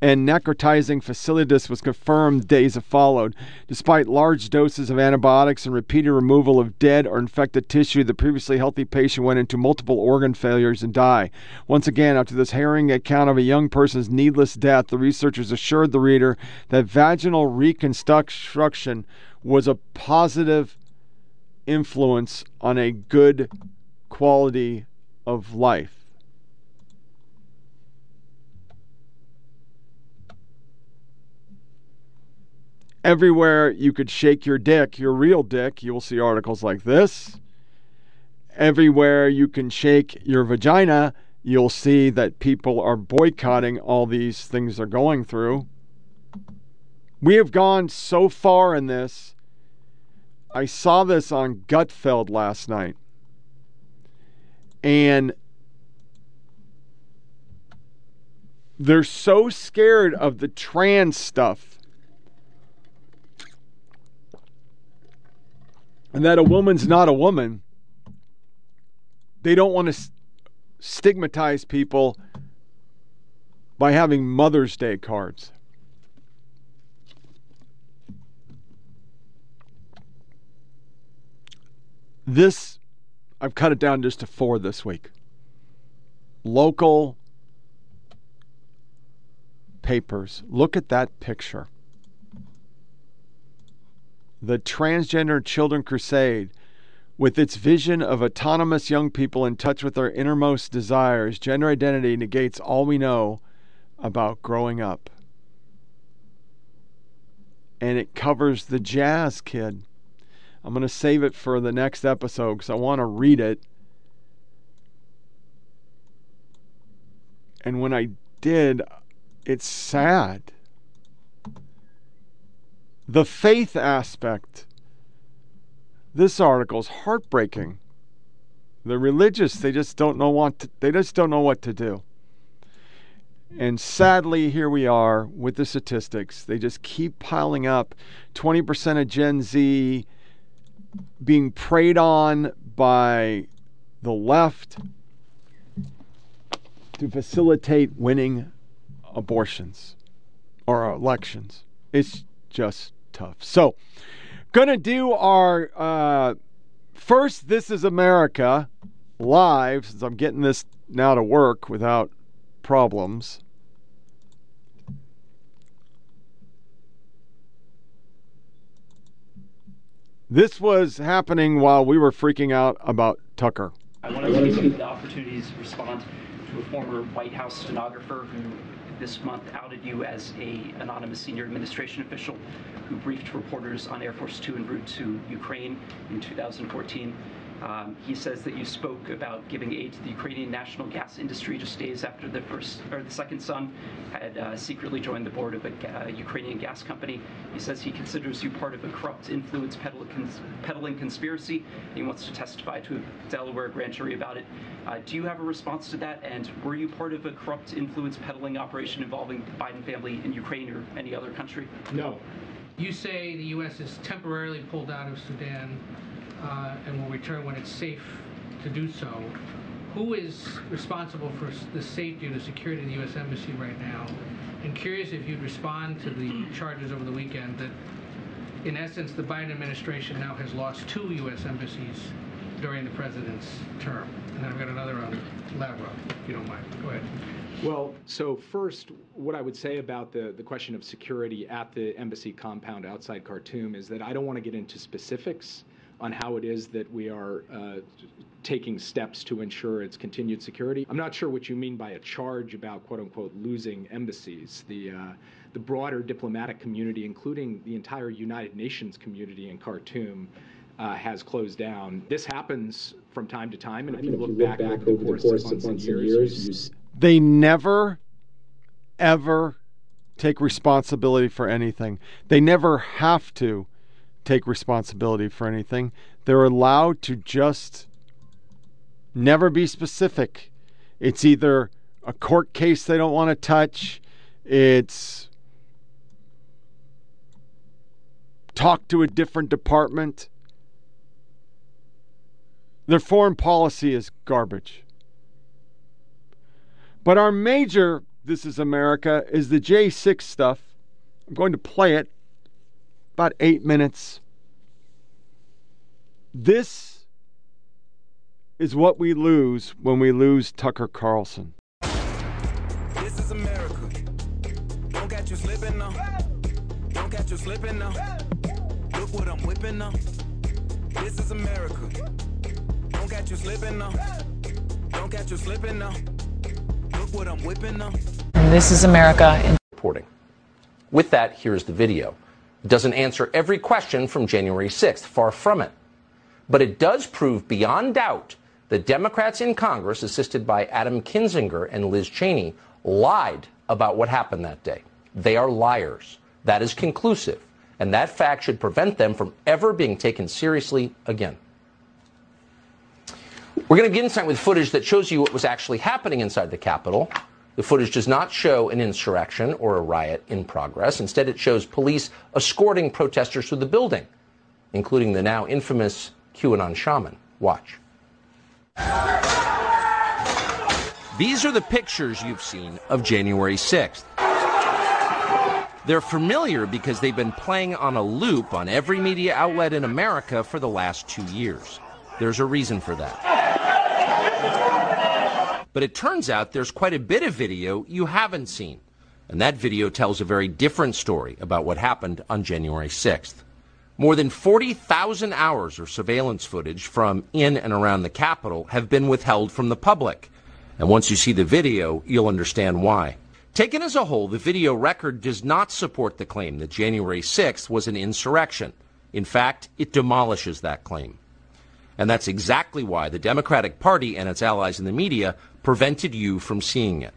and necrotizing fasciitis was confirmed days that followed. Despite large doses of antibiotics and repeated removal of dead or infected tissue, the previously healthy patient went into multiple organ failures and died. Once again, after this harrowing account of a young person's needless death, the researchers assured the reader that vaginal reconstruction was a positive influence on a good quality of life. Everywhere you could shake your dick, your real dick, you will see articles like this. Everywhere you can shake your vagina, you'll see that people are boycotting all these things they're going through. We have gone so far in this. I saw this on Gutfeld last night. And they're so scared of the trans stuff. And that a woman's not a woman. They don't want to stigmatize people by having Mother's Day cards. This, I've cut it down just to four this week. Local papers. Look at that picture. The Transgender Children Crusade, with its vision of autonomous young people in touch with their innermost desires, gender identity negates all we know about growing up. And it covers the jazz kid. I'm going to save it for the next episode because I want to read it. And when I did, it's sad. The faith aspect. This article is heartbreaking. The religious, they just don't know what to, they just don't know what to do. And sadly, here we are with the statistics. They just keep piling up. 20% of Gen Z being preyed on by the left to facilitate winning abortions or elections. It's just tough. So, gonna do our uh, first. This is America live since I'm getting this now to work without problems. This was happening while we were freaking out about Tucker. I want to take the opportunity to respond to a former White House stenographer who this month outed you as a anonymous senior administration official who briefed reporters on Air Force Two en route to Ukraine in 2014. Um, he says that you spoke about giving aid to the Ukrainian national gas industry just days after the first or the second son had uh, secretly joined the board of a uh, Ukrainian gas company. He says he considers you part of a corrupt influence peddling, cons- peddling conspiracy. He wants to testify to a Delaware grand jury about it. Uh, do you have a response to that? And were you part of a corrupt influence peddling operation involving the Biden family in Ukraine or any other country? No. You say the U.S. is temporarily pulled out of Sudan uh, and will return when it's safe to do so. Who is responsible for the safety or the security of the U.S. Embassy right now? And curious if you'd respond to the charges over the weekend that, in essence, the Biden administration now has lost two U.S. embassies during the president's term. And then I've got another on Lavrov, if you don't mind. Go ahead. Well, so first, what I would say about the, the question of security at the embassy compound outside Khartoum is that I don't want to get into specifics on how it is that we are uh, taking steps to ensure its continued security. I'm not sure what you mean by a charge about quote unquote losing embassies. The uh, the broader diplomatic community, including the entire United Nations community in Khartoum, uh, has closed down. This happens from time to time, and if you look back over the course of months and years, you They never, ever take responsibility for anything. They never have to take responsibility for anything. They're allowed to just never be specific. It's either a court case they don't want to touch, it's talk to a different department. Their foreign policy is garbage. But our major This is America is the J6 stuff. I'm going to play it about eight minutes. This is what we lose when we lose Tucker Carlson. This is America. Don't catch you slipping now. Don't catch you slipping now. Look what I'm whipping now. This is America. Don't catch you slipping now. Don't catch you slipping now. Look what I'm whipping now. This is America. Reporting. With that, here's the video. It doesn't answer every question from January 6th, far from it. But it does prove beyond doubt that Democrats in Congress, assisted by Adam Kinzinger and Liz Cheney, lied about what happened that day. They are liars. That is conclusive. And that fact should prevent them from ever being taken seriously again. We're going to begin insight with footage that shows you what was actually happening inside the Capitol. The footage does not show an insurrection or a riot in progress. Instead, it shows police escorting protesters through the building, including the now infamous QAnon shaman. Watch. These are the pictures you've seen of January 6th. They're familiar because they've been playing on a loop on every media outlet in America for the last two years. There's a reason for that. But it turns out there's quite a bit of video you haven't seen. And that video tells a very different story about what happened on January 6th. More than 40,000 hours of surveillance footage from in and around the Capitol have been withheld from the public. And once you see the video, you'll understand why. Taken as a whole, the video record does not support the claim that January 6th was an insurrection. In fact, it demolishes that claim. And that's exactly why the Democratic Party and its allies in the media prevented you from seeing it.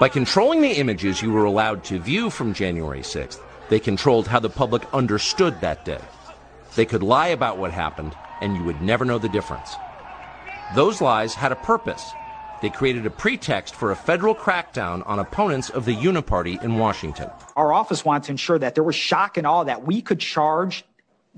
By controlling the images you were allowed to view from January 6th, they controlled how the public understood that day. They could lie about what happened, and you would never know the difference. Those lies had a purpose. They created a pretext for a federal crackdown on opponents of the Uniparty in Washington. Our office wanted to ensure that there was shock and awe that we could charge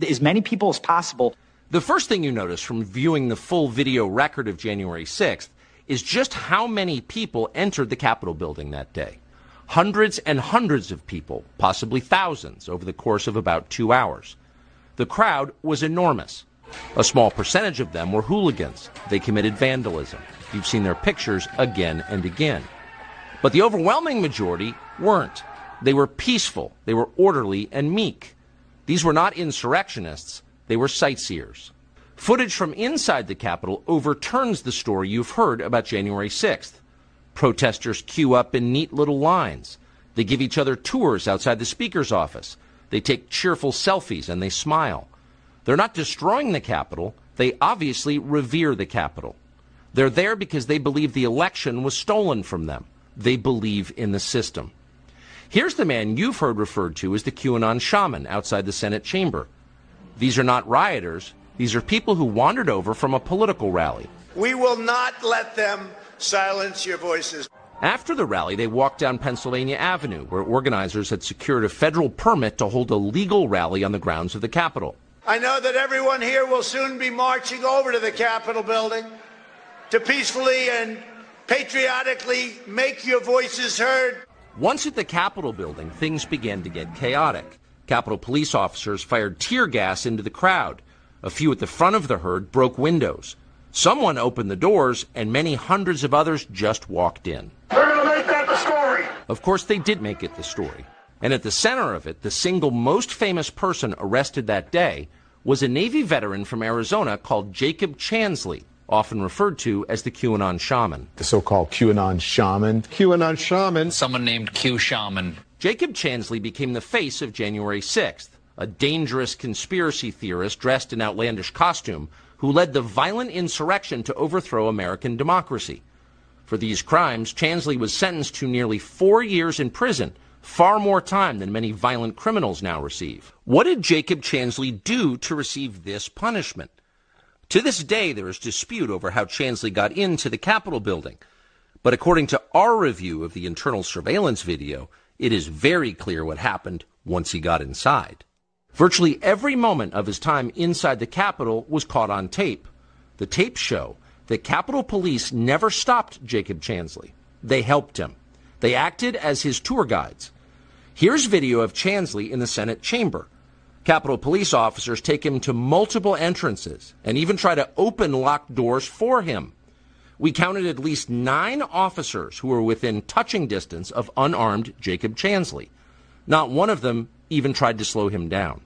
as many people as possible. The first thing you notice from viewing the full video record of January 6th is just how many people entered the Capitol building that day. Hundreds and hundreds of people, possibly thousands, over the course of about two hours. The crowd was enormous. A small percentage of them were hooligans. They committed vandalism. You've seen their pictures again and again. But the overwhelming majority weren't. They were peaceful, they were orderly and meek. These were not insurrectionists, they were sightseers. Footage from inside the Capitol overturns the story you've heard about January 6th. Protesters queue up in neat little lines. They give each other tours outside the Speaker's office. They take cheerful selfies and they smile. They're not destroying the Capitol, they obviously revere the Capitol. They're there because they believe the election was stolen from them. They believe in the system. Here's the man you've heard referred to as the QAnon shaman outside the Senate chamber. These are not rioters, these are people who wandered over from a political rally. We will not let them silence your voices. After the rally, they walked down Pennsylvania Avenue, where organizers had secured a federal permit to hold a legal rally on the grounds of the Capitol. I know that everyone here will soon be marching over to the Capitol building to peacefully and patriotically make your voices heard. Once at the Capitol building, things began to get chaotic. Capitol police officers fired tear gas into the crowd. A few at the front of the herd broke windows. Someone opened the doors, and many hundreds of others just walked in. They're going to make that the story. Of course, they did make it the story. And at the center of it, the single most famous person arrested that day was a Navy veteran from Arizona called Jacob Chansley, often referred to as the QAnon shaman. The so called QAnon shaman. QAnon shaman. Someone named Q Shaman. Jacob Chansley became the face of January 6th, a dangerous conspiracy theorist dressed in outlandish costume who led the violent insurrection to overthrow American democracy. For these crimes, Chansley was sentenced to nearly four years in prison, far more time than many violent criminals now receive. What did Jacob Chansley do to receive this punishment? To this day, there is dispute over how Chansley got into the Capitol building. But according to our review of the internal surveillance video, it is very clear what happened once he got inside. Virtually every moment of his time inside the Capitol was caught on tape. The tapes show that Capitol Police never stopped Jacob Chansley. They helped him. They acted as his tour guides. Here's video of Chansley in the Senate chamber. Capitol police officers take him to multiple entrances and even try to open locked doors for him. We counted at least nine officers who were within touching distance of unarmed Jacob Chansley. Not one of them even tried to slow him down.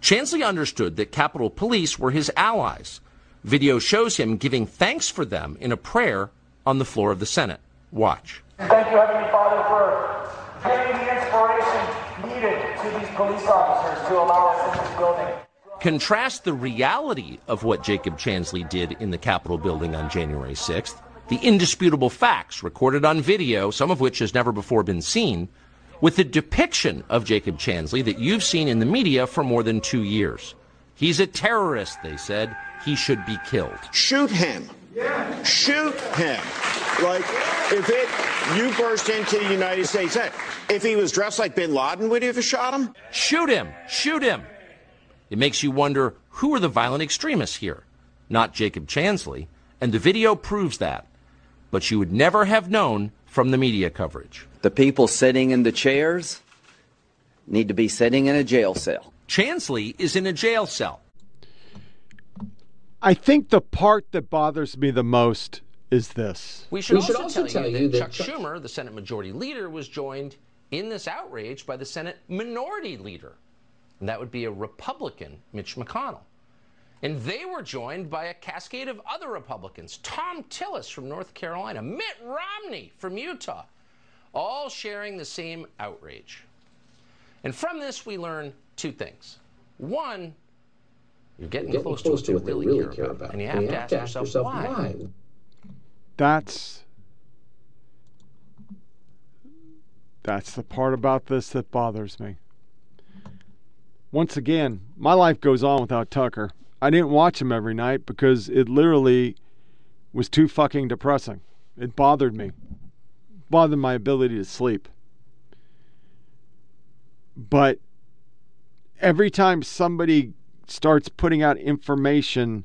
Chansley understood that Capitol Police were his allies. Video shows him giving thanks for them in a prayer on the floor of the Senate. Watch. Thank you, Heavenly Father, for giving the inspiration needed to these police officers to allow us in this building. Contrast the reality of what Jacob Chansley did in the Capitol building on January 6th, the indisputable facts recorded on video, some of which has never before been seen, with the depiction of Jacob Chansley that you've seen in the media for more than two years. He's a terrorist, they said. He should be killed. Shoot him. Shoot him. Like, if it, you burst into the United States, if he was dressed like bin Laden, would you have shot him? Shoot him. Shoot him. It makes you wonder who are the violent extremists here? Not Jacob Chansley. And the video proves that. But you would never have known from the media coverage. The people sitting in the chairs need to be sitting in a jail cell. Chansley is in a jail cell. I think the part that bothers me the most is this. We should, we also, should also, tell, tell you, you that, that Chuck Schumer, the Senate Majority Leader, was joined in this outrage by the Senate Minority Leader. And that would be a Republican, Mitch McConnell. And they were joined by a cascade of other Republicans Thom Tillis from North Carolina, Mitt Romney from Utah, all sharing the same outrage. And from this, we learn two things. One, you're getting, you're getting close, close, to what, they really, really care, about. about. And you have, and you to, have ask to ask yourself, yourself why. why. That's that's the part about this that bothers me. Once again, my life goes on without Tucker. I didn't watch him every night because it literally was too fucking depressing. It bothered me. It bothered my ability to sleep. But every time somebody starts putting out information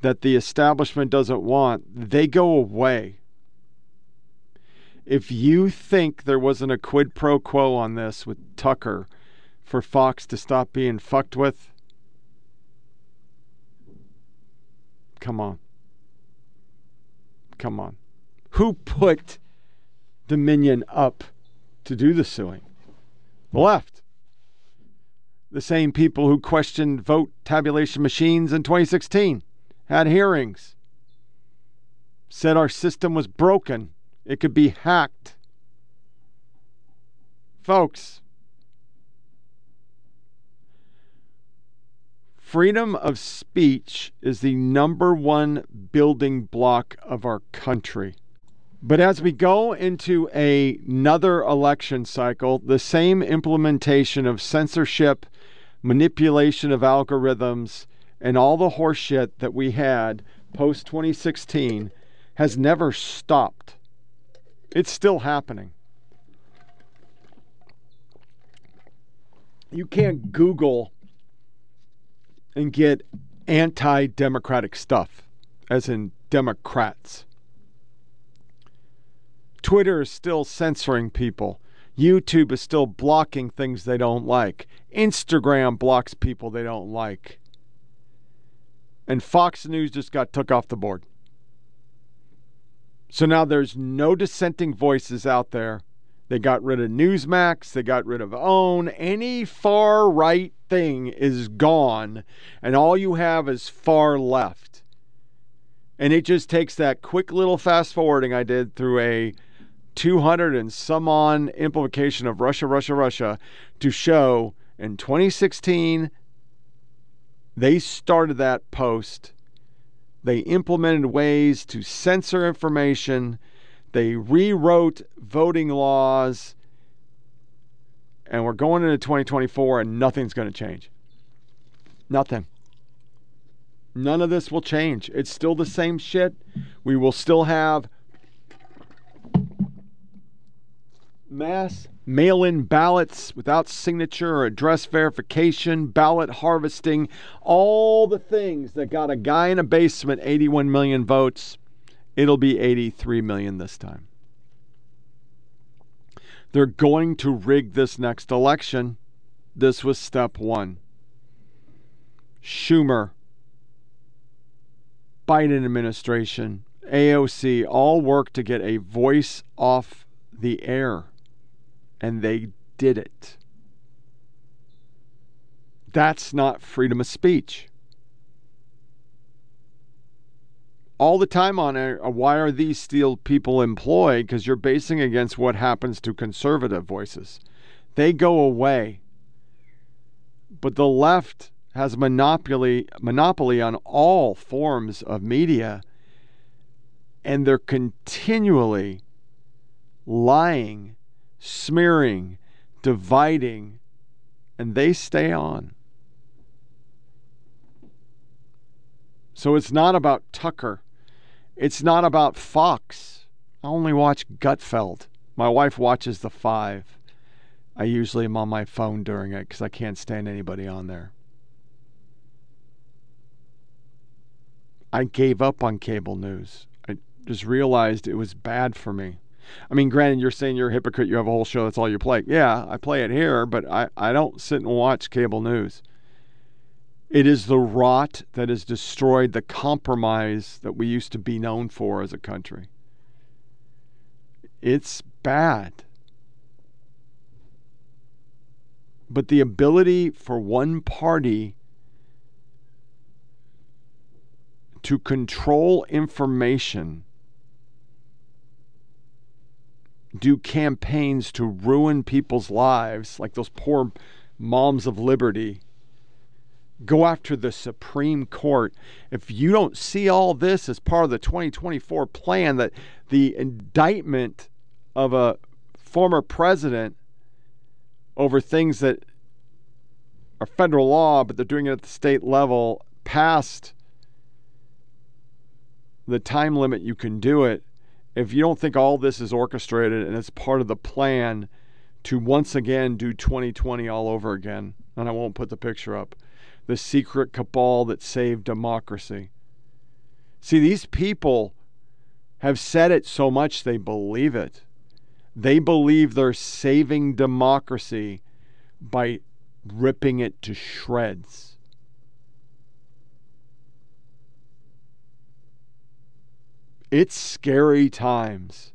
that the establishment doesn't want, they go away. If you think there wasn't a quid pro quo on this with Tucker for Fox to stop being fucked with, come on. Come on. Who put Dominion up to do the suing? The left the same people who questioned vote tabulation machines in 2016 had hearings, said our system was broken, it could be hacked. Folks, freedom of speech is the number one building block of our country. But as we go into a, another election cycle, the same implementation of censorship manipulation of algorithms, and all the horseshit that we had post 2016 has never stopped. It's still happening. You can't Google and get anti democratic stuff, as in Democrats. Twitter is still censoring people. YouTube is still blocking things they don't like. Instagram blocks people they don't like. And Fox News just got took off the board. So now there's no dissenting voices out there. They got rid of Newsmax, they got rid of OAN. Any far right thing is gone, and all you have is far left. And it just takes that quick little fast forwarding I did through a 200 and some on implication of Russia, Russia, Russia to show in 2016 they started that post. They implemented ways to censor information. They rewrote voting laws. And we're going into 2024 and nothing's going to change. Nothing. None of this will change. It's still the same shit. We will still have mass mail in ballots without signature or address verification, ballot harvesting, all the things that got a guy in a basement 81 million votes. It'll be 83 million this time. They're going to rig this next election. This was step one. Schumer, Biden administration, AOC all worked to get a voice off the air, and they did it. That's not freedom of speech. All the time on air, uh, why are these steel people employed? Because you're basing against what happens to conservative voices. They go away. But the left has monopoly monopoly on all forms of media and they're continually lying, smearing, dividing and they stay on. So it's not about Tucker. It's not about Fox. I only watch Gutfeld. My wife watches The Five. I usually am on my phone during it because I can't stand anybody on there. I gave up on cable news. I just realized it was bad for me. I mean, granted, you're saying you're a hypocrite. You have a whole show. That's all you play. Yeah, I play it here, but I, I don't sit and watch cable news. It is the rot that has destroyed the compromise that we used to be known for as a country. It's bad. But the ability for one party to control information, do campaigns to ruin people's lives, like those poor moms of liberty, go after the Supreme Court. If you don't see all this as part of the 2024 plan, that the indictment of a former president over things that are federal law, but they're doing it at the state level, past the time limit you can do it, if you don't think all this is orchestrated and it's part of the plan to once again do 2020 all over again, and I won't put the picture up, the secret cabal that saved democracy. See, these people have said it so much they believe it. They believe they're saving democracy by ripping it to shreds. It's scary times.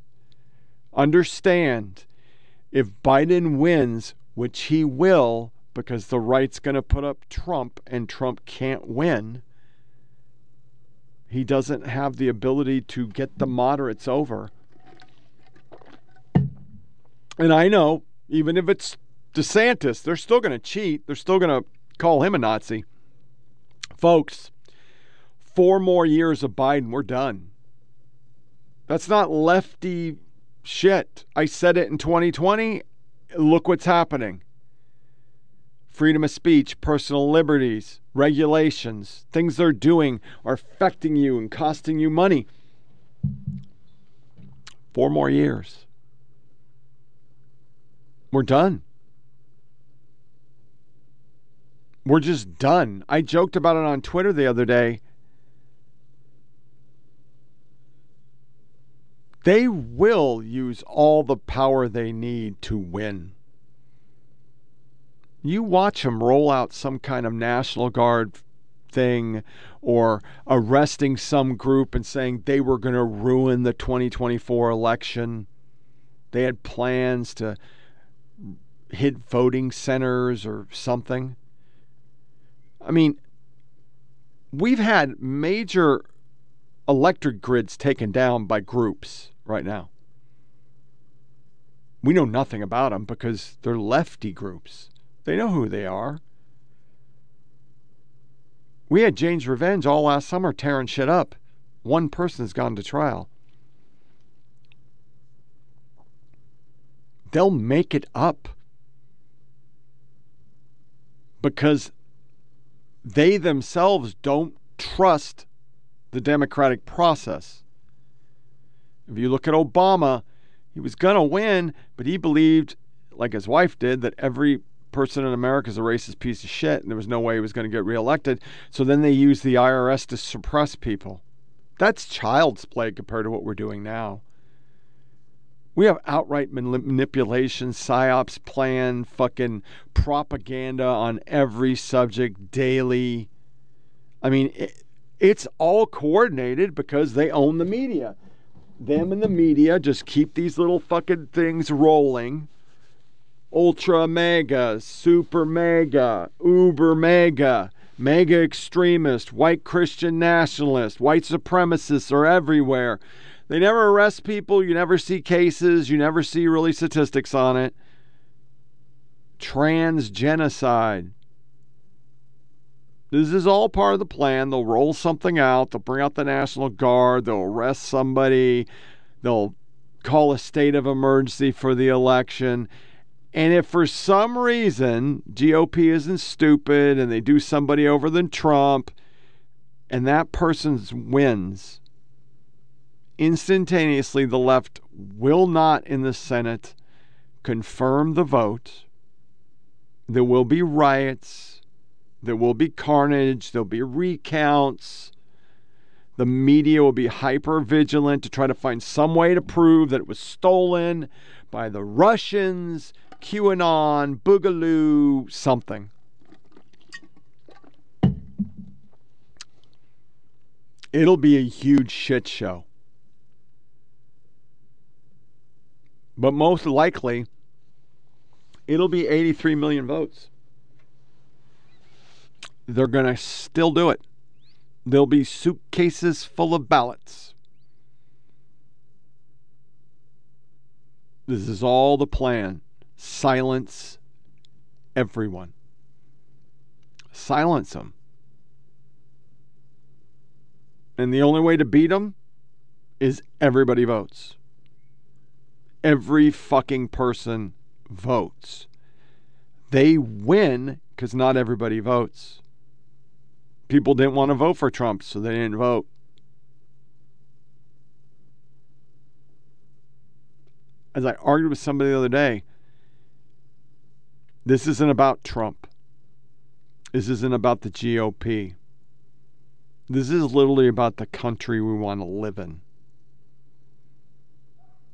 Understand if Biden wins, which he will, because the right's going to put up Trump and Trump can't win, he doesn't have the ability to get the moderates over. And I know, even if it's DeSantis, they're still going to cheat. They're still going to call him a Nazi. Folks, four more years of Biden, we're done. That's not lefty shit. I said it in 2020. Look what's happening freedom of speech, personal liberties, regulations, things they're doing are affecting you and costing you money. Four more years. We're done. We're just done. I joked about it on Twitter the other day. They will use all the power they need to win. You watch them roll out some kind of National Guard thing or arresting some group and saying they were going to ruin the 2024 election. They had plans to hit voting centers or something. I mean, we've had major electric grids taken down by groups right now. We know nothing about them because they're lefty groups. They know who they are. We had Jane's Revenge all last summer tearing shit up. One person's gone to trial. They'll make it up because they themselves don't trust the democratic process. If you look at Obama, he was going to win, but he believed, like his wife did, that every person in America is a racist piece of shit and there was no way he was going to get reelected. So then they used the IRS to suppress people. That's child's play compared to what we're doing now. We have outright manipulation, psyops plan, fucking propaganda on every subject daily. I mean, it, it's all coordinated because they own the media. Them and the media just keep these little fucking things rolling. Ultra mega, super mega, uber mega, mega extremist, white Christian nationalist, white supremacists are everywhere. They never arrest people. You never see cases. You never see really statistics on it. Trans genocide. This is all part of the plan. They'll roll something out. They'll bring out the National Guard. They'll arrest somebody. They'll call a state of emergency for the election. And if for some reason GOP isn't stupid and they do somebody over than Trump and that person wins, instantaneously the left will not in the Senate confirm the vote. There will be riots. There will be carnage. There'll be recounts. The media will be hyper vigilant to try to find some way to prove that it was stolen by the Russians, QAnon, Boogaloo, something. It'll be a huge shit show. But most likely, it'll be 83 million votes. They're going to still do it. There'll be suitcases full of ballots. This is all the plan. Silence everyone. Silence them. And the only way to beat them is everybody votes every fucking person votes. They win because not everybody votes. People didn't want to vote for Trump, so they didn't vote. As I argued with somebody the other day, this isn't about Trump. This isn't about the GOP. This is literally about the country we want to live in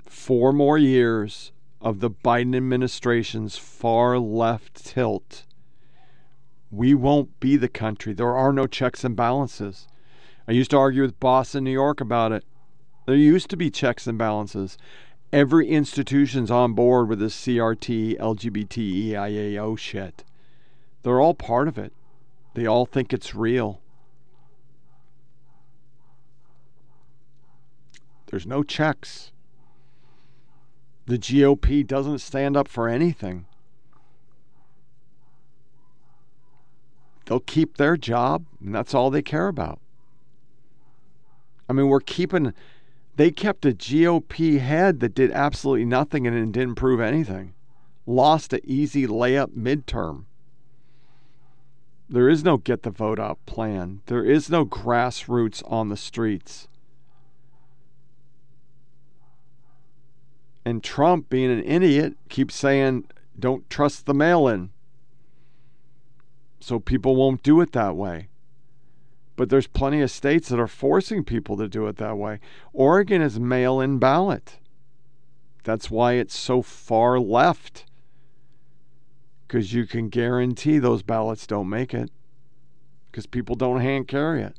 four more years of the Biden administration's far left tilt, we won't be the country. There are no checks and balances. I used to argue with Boston, New York about it. There used to be checks and balances. Every institution's on board with this CRT, LGBT, EIAO shit. They're all part of it. They all think it's real. There's no checks. The GOP doesn't stand up for anything. They'll keep their job, and that's all they care about. I mean, we're keeping, they kept a GOP head that did absolutely nothing and didn't prove anything. Lost an easy layup midterm. There is no get the vote out plan. There is no grassroots on the streets. And Trump, being an idiot, keeps saying, don't trust the mail in. So people won't do it that way. But there's plenty of states that are forcing people to do it that way. Oregon is mail in ballot. That's why it's so far left. Because you can guarantee those ballots don't make it. Because people don't hand carry it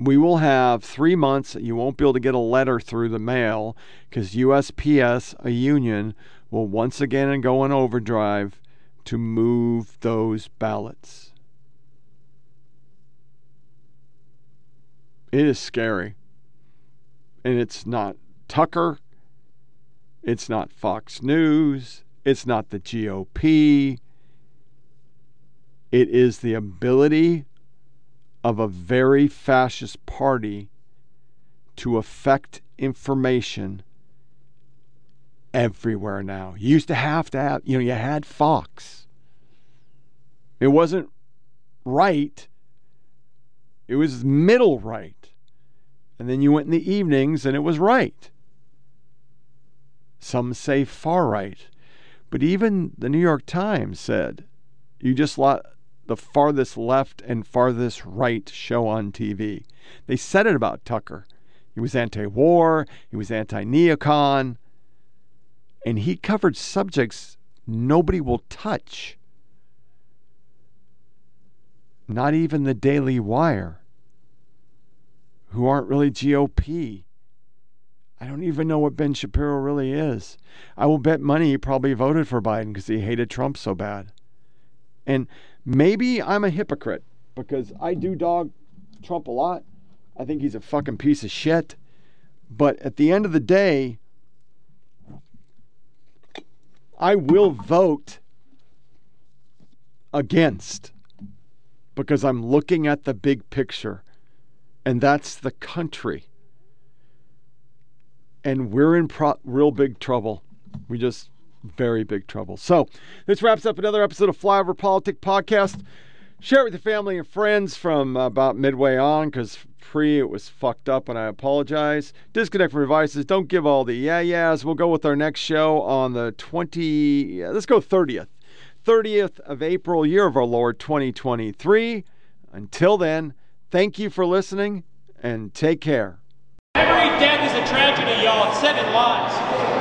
we will have three months that you won't be able to get a letter through the mail because USPS, a union, will once again go in overdrive to move those ballots. It is scary. And it's not Tucker. It's not Fox News. It's not the GOP. It is the ability of a very fascist party to affect information everywhere now. You used to have to have, you know, you had Fox. It wasn't right, it was middle right. And then you went in the evenings and it was right. Some say far right. But even the New York Times said you just let the farthest left and farthest right show on TV. They said it about Tucker. He was anti war, he was anti neocon, and he covered subjects nobody will touch. Not even the Daily Wire, who aren't really GOP. I don't even know what Ben Shapiro really is. I will bet money he probably voted for Biden because he hated Trump so bad. And maybe I'm a hypocrite because I do dog Trump a lot. I think he's a fucking piece of shit. But at the end of the day, I will vote against because I'm looking at the big picture, and that's the country. And we're in pro- real big trouble. We just very big trouble. So, this wraps up another episode of Flyover PolitiK Podcast. Share it with your family and friends from about midway on because pre it was fucked up and I apologize. Disconnect from devices. Don't give all the yeah yeahs. We'll go with our next show on the 20, let's go 30th. 30th of April, year of our Lord 2023. Until then, thank you for listening and take care. Every death is a tragedy, y'all. Seven lives.